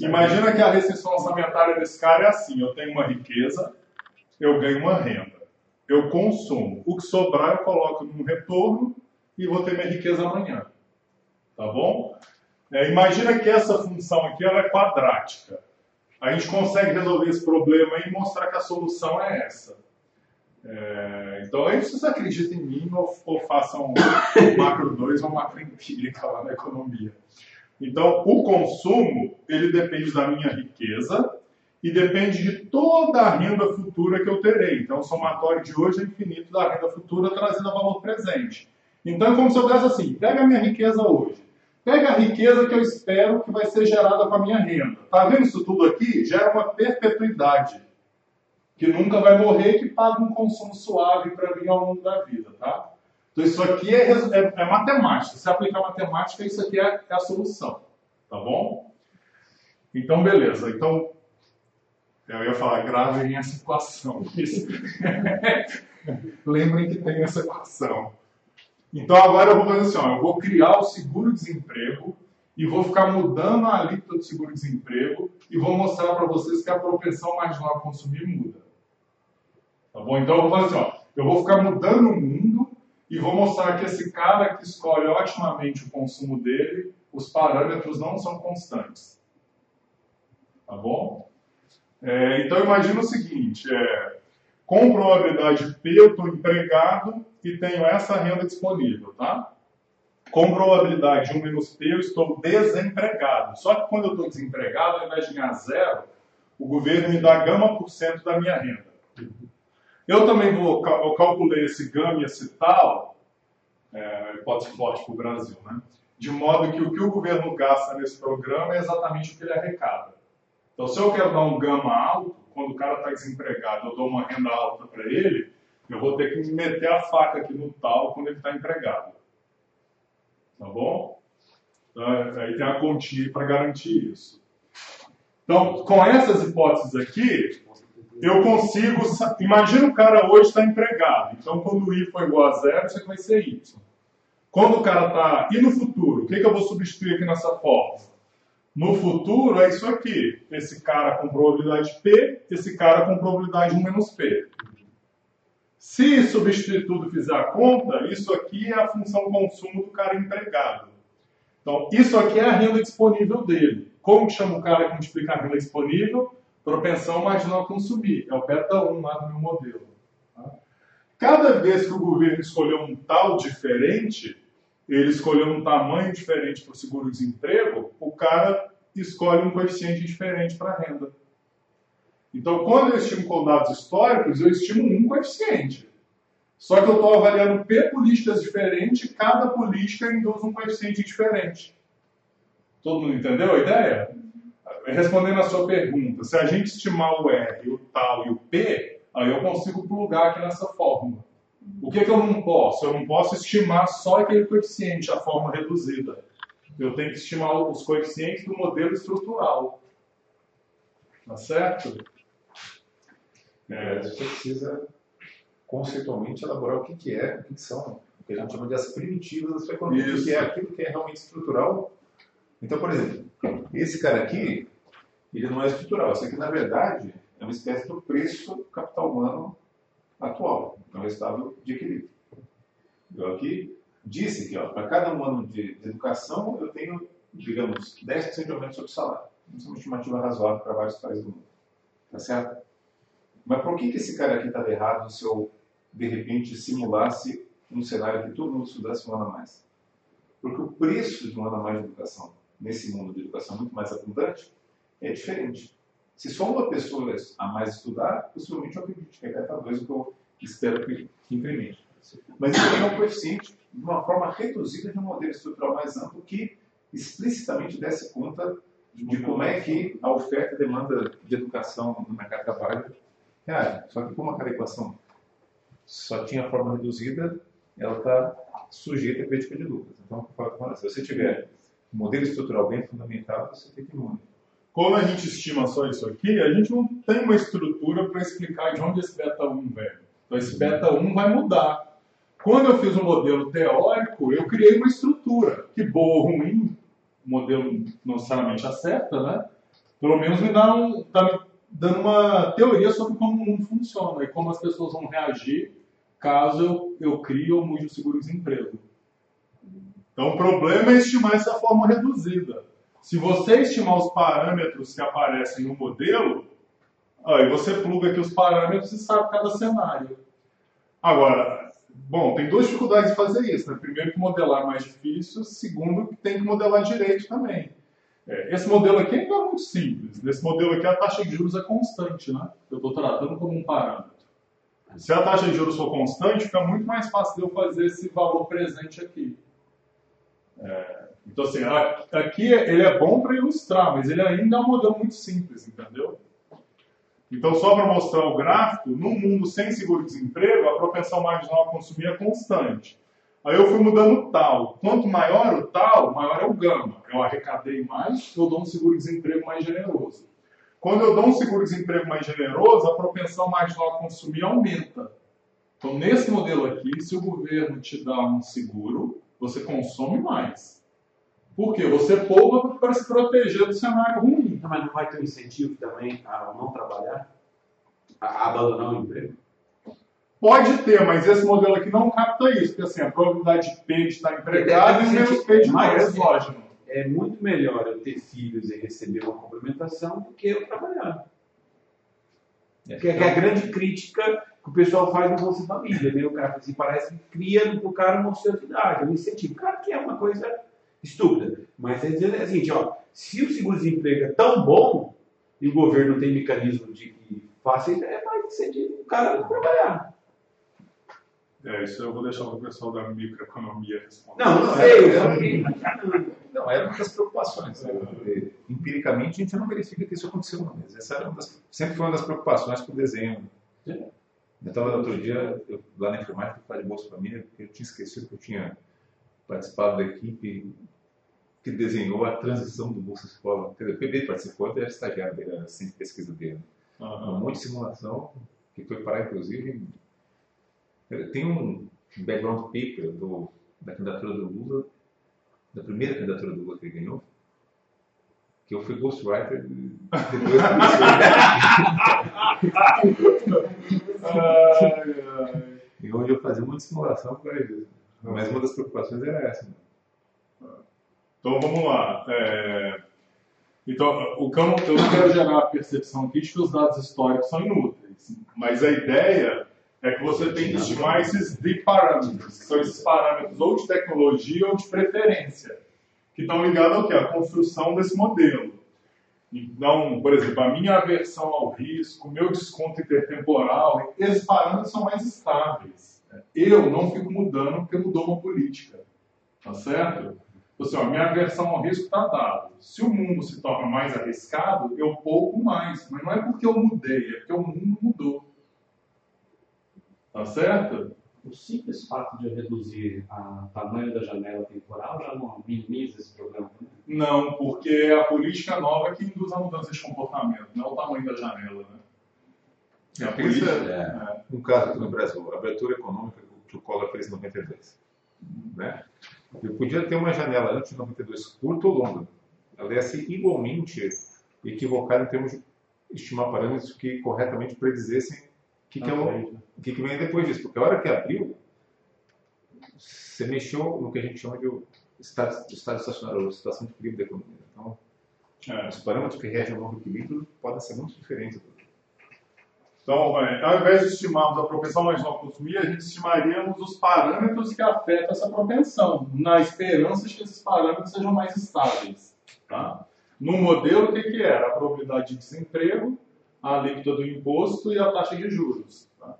Imagina que a restrição orçamentária desse cara é assim: eu tenho uma riqueza, eu ganho uma renda, eu consumo. O que sobrar eu coloco num retorno e vou ter minha riqueza amanhã. Tá bom? É, imagina que essa função aqui ela é quadrática. A gente consegue resolver esse problema e mostrar que a solução é essa. É, então, aí vocês acreditam em mim ou, ou façam macro 2 ou macro empírica lá na economia. Então, o consumo, ele depende da minha riqueza e depende de toda a renda futura que eu terei. Então, o somatório de hoje é infinito da renda futura trazendo valor presente. Então, é como se eu desse assim, pega a minha riqueza hoje, pega a riqueza que eu espero que vai ser gerada com a minha renda. Tá vendo isso tudo aqui? Gera uma perpetuidade. Que nunca vai morrer, que paga um consumo suave para mim ao longo da vida, tá? Então isso aqui é, é- é matemática. Se aplicar matemática, isso aqui é, é a solução. Tá bom? Então, beleza. Então, eu ia falar, gravem essa equação. Lembrem que tem essa equação. Então agora eu vou fazer assim, ó, eu vou criar o seguro-desemprego e vou ficar mudando a alíquota do seguro-desemprego e vou mostrar para vocês que a propensão marginal a consumir muda. Tá bom? Então eu vou assim, ó, eu vou ficar mudando o mundo e vou mostrar que esse cara que escolhe otimamente o consumo dele, os parâmetros não são constantes. Tá bom? É, então imagina o seguinte, é, com probabilidade P eu estou empregado e tenho essa renda disponível, tá? Com probabilidade 1 menos P eu estou desempregado. Só que quando eu estou desempregado, ao invés de ganhar zero, o governo me dá gama por cento da minha renda. Eu também vou, eu calculei esse gama e esse tal, é, hipótese forte para o Brasil, né? De modo que o que o governo gasta nesse programa é exatamente o que ele arrecada. Então, se eu quero dar um gama alto, quando o cara está desempregado, eu dou uma renda alta para ele, eu vou ter que meter a faca aqui no tal quando ele está empregado. Tá bom? Então, aí tem a continha para garantir isso. Então, com essas hipóteses aqui, eu consigo. Imagina o cara hoje está empregado. Então, quando I for igual a zero, isso aqui vai ser Y. Quando o cara está. E no futuro? O que, que eu vou substituir aqui nessa fórmula? No futuro é isso aqui. Esse cara com probabilidade P, esse cara com probabilidade 1 menos P. Se substituir tudo fizer a conta, isso aqui é a função consumo do cara empregado. Então, isso aqui é a renda disponível dele. Como que chama o cara que multiplica a renda disponível? Propensão marginal a consumir. É o beta 1 lá do meu modelo. tá? Cada vez que o governo escolheu um tal diferente, ele escolheu um tamanho diferente para o seguro-desemprego, o cara escolhe um coeficiente diferente para a renda. Então, quando eu estimo com dados históricos, eu estimo um coeficiente. Só que eu estou avaliando P políticas diferentes, cada política induz um coeficiente diferente. Todo mundo entendeu a ideia? Respondendo a sua pergunta, se a gente estimar o R, o tal e o P, aí eu consigo plugar aqui nessa fórmula. O que, que eu não posso? Eu não posso estimar só aquele coeficiente, a forma reduzida. Eu tenho que estimar os coeficientes do modelo estrutural. Tá certo? É, você precisa conceitualmente elaborar o que, que é, o que, que são, o que a gente chama de as primitivas da sua economia, o que, é aquilo que é realmente estrutural. Então, por exemplo, esse cara aqui, ele não é estrutural. Isso aqui, na verdade, é uma espécie do preço do capital humano atual. É um estado de equilíbrio. Eu aqui disse que, para cada um ano de, de educação, eu tenho, digamos, 10% de aumento sobre o salário. Isso é uma estimativa razoável para vários países do mundo. Tá certo? Mas por que, que esse cara aqui estava errado se eu, de repente, simulasse um cenário que todo mundo estudasse um ano a mais? Porque o preço de um ano a mais de educação, nesse mundo de educação muito mais abundante, é diferente. Se só uma pessoa a mais estudar, possivelmente eu acredito que é talvez o que eu espero que que incremente. Mas isso é um coeficiente de uma forma reduzida de um modelo estrutural mais amplo que explicitamente desse conta de como é que a oferta e demanda de educação no mercado de trabalho reage. Só que como aquela equação só tinha forma reduzida, ela está sujeita à crítica de Lucas. Então, se você tiver um modelo estrutural bem fundamentado, você tem que muito. Quando a gente estima só isso aqui, a gente não tem uma estrutura para explicar de onde esse beta 1 vem. Então, esse beta 1 vai mudar. Quando eu fiz um modelo teórico, eu criei uma estrutura, que boa ou ruim, o modelo não necessariamente acerta, né? Pelo menos me dá um, tá me dando uma teoria sobre como o mundo funciona e como as pessoas vão reagir caso eu, eu crie ou mude o seguro-desemprego. Então, o problema é estimar essa forma reduzida. Se você estimar os parâmetros que aparecem no modelo, aí você pluga aqui os parâmetros e sabe cada cenário. Agora, bom, tem duas dificuldades de fazer isso. Né? Primeiro, que modelar é mais difícil. Segundo, que tem que modelar direito também. É, esse modelo aqui é muito simples. Nesse modelo aqui, a taxa de juros é constante. Né? Eu estou tratando como um parâmetro. Se a taxa de juros for constante, fica muito mais fácil de eu fazer esse valor presente aqui. É, então, assim, aqui ele é bom para ilustrar, mas ele ainda é um modelo muito simples, entendeu? Então, só para mostrar o gráfico, num mundo sem seguro-desemprego, a propensão marginal a consumir é constante. Aí eu fui mudando o tal. Quanto maior o tal, maior é o gama. Eu arrecadei mais, eu dou um seguro-desemprego mais generoso. Quando eu dou um seguro-desemprego mais generoso, a propensão marginal a consumir aumenta. Então, nesse modelo aqui, se o governo te dá um seguro, você consome mais. Por quê? Você poupa para se proteger do cenário ruim. Não, mas não vai ter um incentivo também a não trabalhar? A abandonar o emprego? Pode ter, mas esse modelo aqui não capta isso, porque assim, a probabilidade de P de estar empregado e o menos P de Mas, mais, exógeno. É muito melhor eu ter filhos e receber uma complementação do que eu trabalhar. Que é, que é a grande crítica que o pessoal faz no Bolsa Família, né? O cara assim, parece que cria pro cara uma ociosidade, um incentivo. Claro que é uma coisa estúpida, mas é dizer assim, ó, se o seguro-desemprego é tão bom e o governo tem mecanismo de que faça isso, é mais incentivo o cara não trabalhar. É, isso eu vou deixar o pessoal da microeconomia responder. Não, não sei, eu só que... Não, era uma das preocupações. né? Empiricamente, a gente não verifica que isso aconteceu vez. Essa era uma das- sempre foi uma das preocupações com o desenho. Eu estava outro dia eu, lá na enfermagem para falar de Bolsa Família, porque eu tinha esquecido que eu tinha participado da equipe que desenhou a transição do Bolsa Escola. Quer dizer, O PB participou, eu era estagiário dele, era assim, pesquisa dele. Um Aham. monte de simulação, que foi parar, inclusive. em- Tem um background paper do, da candidatura do Lula, da primeira candidatura do Lula que ele ganhou, que eu fui ghostwriter depois e onde eu fazia muita simulação por causa disso. Mas uma das preocupações era essa. Então vamos lá. É, Então, o que eu não, eu não quero gerar a percepção aqui de que os dados históricos são inúteis. Mas a ideia é que você tem que estimar esses deep parâmetros, que são esses parâmetros ou de tecnologia ou de preferência, que estão ligados ao quê? À construção desse modelo. Então, por exemplo, a minha aversão ao risco, meu desconto intertemporal, esses parâmetros são mais estáveis. Eu não fico mudando porque mudou uma política. Tá certo? Então, Assim, ó, minha aversão ao risco está dado. Se o mundo se torna mais arriscado, eu pouco mais. Mas não é porque eu mudei, é porque o mundo mudou. Tá certo? O simples fato de eu reduzir o tamanho da janela temporal já não minimiza esse problema. Né? Não, porque é a política nova que induz a mudança de comportamento, não é o tamanho da janela, né? É a política. é, um caso aqui no Brasil, a abertura econômica que o Collor fez em 92. Né? Eu podia ter uma janela antes de 92, curta ou longa. Ela ia ser igualmente equivocada em termos de estimar parâmetros que corretamente predizessem que, que, é o, que, que vem depois disso. Porque a hora que abriu, você mexeu no que a gente chama de estado, estado estacionário, ou situação de equilíbrio da economia. Então, É. os parâmetros que regem o novo equilíbrio podem ser muito diferentes. Então, é, ao invés de estimarmos a propensão marginal a consumir, a gente estimaríamos os parâmetros que afetam essa propensão, na esperança de que esses parâmetros sejam mais estáveis. Tá? No modelo, o que, que era? A probabilidade de desemprego, a alíquota do imposto e a taxa de juros. Tá?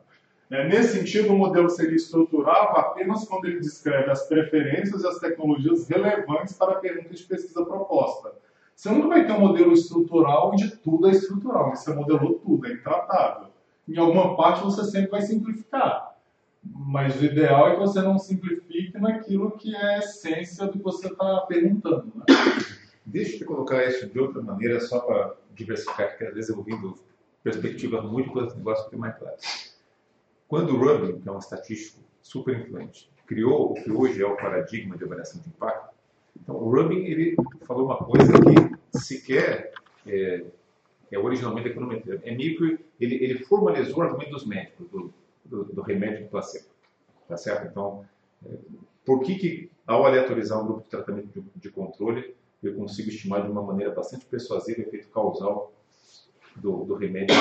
É, nesse sentido, o modelo seria estruturável apenas quando ele descreve as preferências e as tecnologias relevantes para a pergunta de pesquisa proposta. Você nunca vai ter um modelo estrutural onde tudo é estrutural, você modelou tudo, é intratável. Em alguma parte você sempre vai simplificar. Mas o ideal é que você não simplifique naquilo que é a essência do que você está perguntando. Né? Deixa eu colocar isso de outra maneira, só para diversificar, porque às vezes eu ouvindo perspectivas múltiplas, o negócio fica mais claro. Quando o Rubin, que é um estatístico super influente, criou o que hoje é o paradigma de avaliação de impacto, então o Rubin ele falou uma coisa que sequer é, é originalmente econometria. É meio que ele, ele formalizou o argumento dos médicos, do, do, do remédio de placebo. Tá certo? Então, é, por que, que ao aleatorizar um grupo de tratamento de, de controle, eu consigo estimar de uma maneira bastante persuasiva o efeito causal do, do remédio.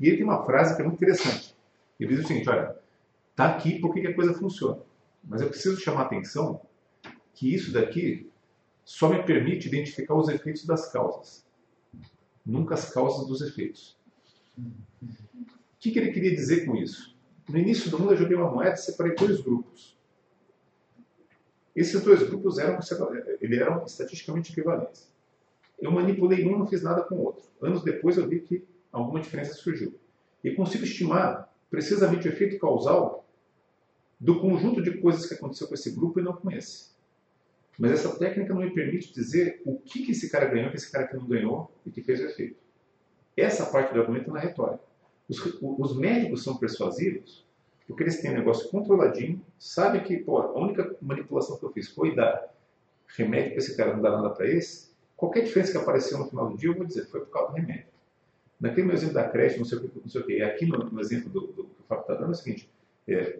E ele tem uma frase que é muito interessante. Ele diz o seguinte: olha, tá aqui porque que a coisa funciona, mas eu preciso chamar a atenção que isso daqui só me permite identificar os efeitos das causas, nunca as causas dos efeitos. O que, que ele queria dizer com isso? No início do mundo eu joguei uma moeda e separei dois grupos. Esses dois grupos eram, eles eram estatisticamente equivalentes. Eu manipulei um, não fiz nada com o outro. Anos depois eu vi que alguma diferença surgiu. E consigo estimar precisamente o efeito causal do conjunto de coisas que aconteceu com esse grupo e não com esse. Mas essa técnica não me permite dizer o que, que esse cara ganhou, que esse cara aqui não ganhou e que fez o efeito. Essa parte do argumento é na retórica. Os, os médicos são persuasivos porque eles têm um negócio controladinho, sabem que pô, a única manipulação que eu fiz foi dar remédio para esse cara, não dar nada para esse. Qualquer diferença que apareceu no final do dia, eu vou dizer, foi por causa do remédio. Naquele meu exemplo da creche, não sei o que, não sei o que. Aqui no, no exemplo do, do, que o Fábio está dando é o seguinte: é,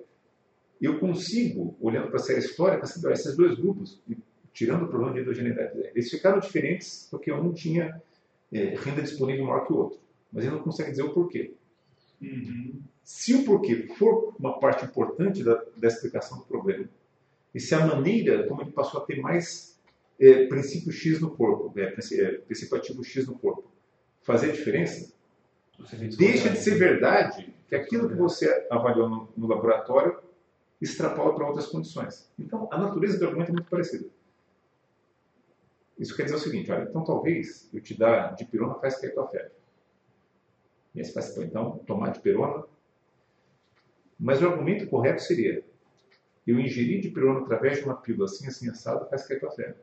eu consigo, olhando para a série histórica, esses dois grupos, tirando o problema de heterogeneidade, eles ficaram diferentes porque um tinha é, renda disponível maior que o outro. Mas ele não consegue dizer o porquê. Uhum. Se o porquê for uma parte importante da, da, explicação do problema, e se a maneira como ele passou a ter mais é, princípio X no corpo, é, é princípio ativo X no corpo, fazer diferença, deixa de ser verdade que aquilo que você avaliou no, no laboratório extrapola para outras condições. Então, a natureza do argumento é muito parecida. Isso quer dizer o seguinte, olha, então talvez eu te dar dipirona faz cair tua febre. E aí você faz, então, tomar dipirona. Mas o argumento correto seria, eu ingerir dipirona através de uma pílula assim, assim, assado, faz cair tua febre.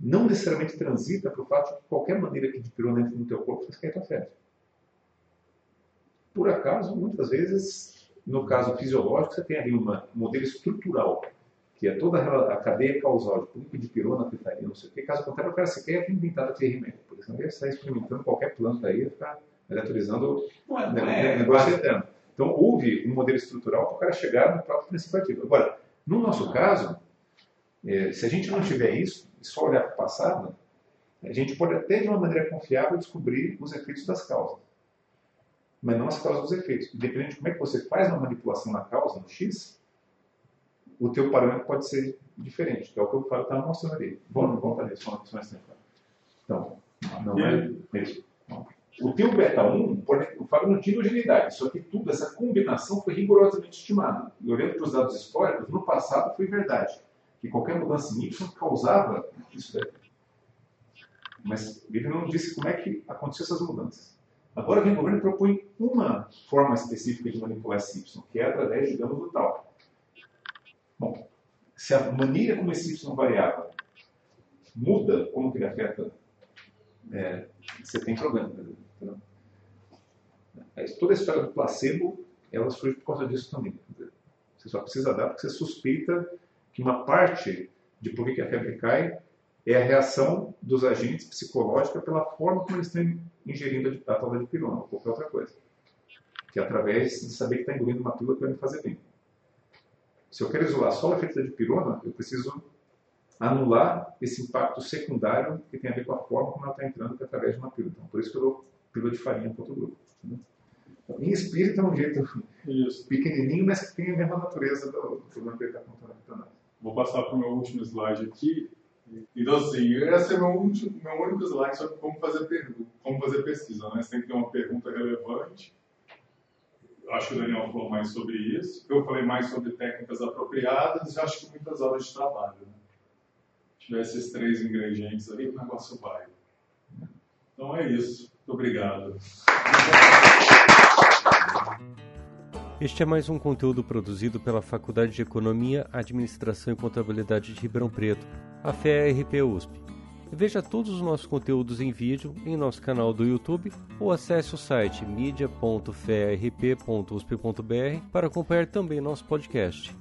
Não necessariamente transita para o fato de que qualquer maneira que dipirona entre no teu corpo faz cair tua febre. Por acaso, muitas vezes, no caso fisiológico, você tem ali um modelo estrutural que é toda a cadeia causal de de pirona, pitaria, não sei o que. Caso contrário, o cara sequer ia inventar aquele remédio. Por exemplo, ele ia estar experimentando qualquer planta aí, ficar eletrolizando o é, né, é, negócio eterno. Então, houve um modelo estrutural para o cara chegar no próprio princípio ativo. Agora, no nosso caso, é, se a gente não tiver isso, e só olhar para o passado, a gente pode até de uma maneira confiável descobrir os efeitos das causas. Mas não as causas dos efeitos. Dependendo de como é que você faz uma manipulação na causa, no X, o teu parâmetro pode ser diferente, que é o que Fábio está mostrando ali. Vamos, vamos fazer isso mais tempo. Então, não é isso. O teu beta 1, o Fábio não tinha homogeneidade, só que tudo, essa combinação foi rigorosamente estimada. E olhando para os dados históricos, no passado foi verdade, que qualquer mudança em Y causava isso daí. Mas ele não disse como é que aconteceu essas mudanças. Agora o governo propõe uma forma específica de manipular esse Y, que é através, digamos, do tal. Bom, se a maneira como esse Y variável muda, como que ele afeta, é, você tem problema. Entendeu? Toda a história do placebo, ela surge por causa disso também. Você só precisa dar porque você suspeita que uma parte de por que a febre cai é a reação dos agentes psicológicos pela forma como eles estão ingerindo a tal de pirona ou qualquer outra coisa. Que é através de saber que está engolindo uma pílula que vai me fazer bem. Se eu quero isolar só o efeito da dipirona, eu preciso anular esse impacto secundário que tem a ver com a forma como ela está entrando, que é através de uma pílula. Então, por isso que eu dou pílula de farinha para outro grupo. Então, em espírito é um jeito isso. pequenininho, mas que tem a mesma natureza do problema que ele está contando. Vou passar para o meu último slide aqui. Então, assim, esse é meu, último, meu único slide sobre como fazer, como fazer pesquisa. Né? Você tem que ter uma pergunta relevante acho que o Daniel falou mais sobre isso. Eu falei mais sobre técnicas apropriadas e acho que muitas horas de trabalho. Né? Tiver esses três ingredientes ali, o negócio vai. Então é isso. Muito obrigado. Este é mais um conteúdo produzido pela Faculdade de Economia, Administração e Contabilidade de Ribeirão Preto, a FERP USP. Veja todos os nossos conteúdos em vídeo em nosso canal do YouTube ou acesse o site media.ferp.usp.br para acompanhar também nosso podcast.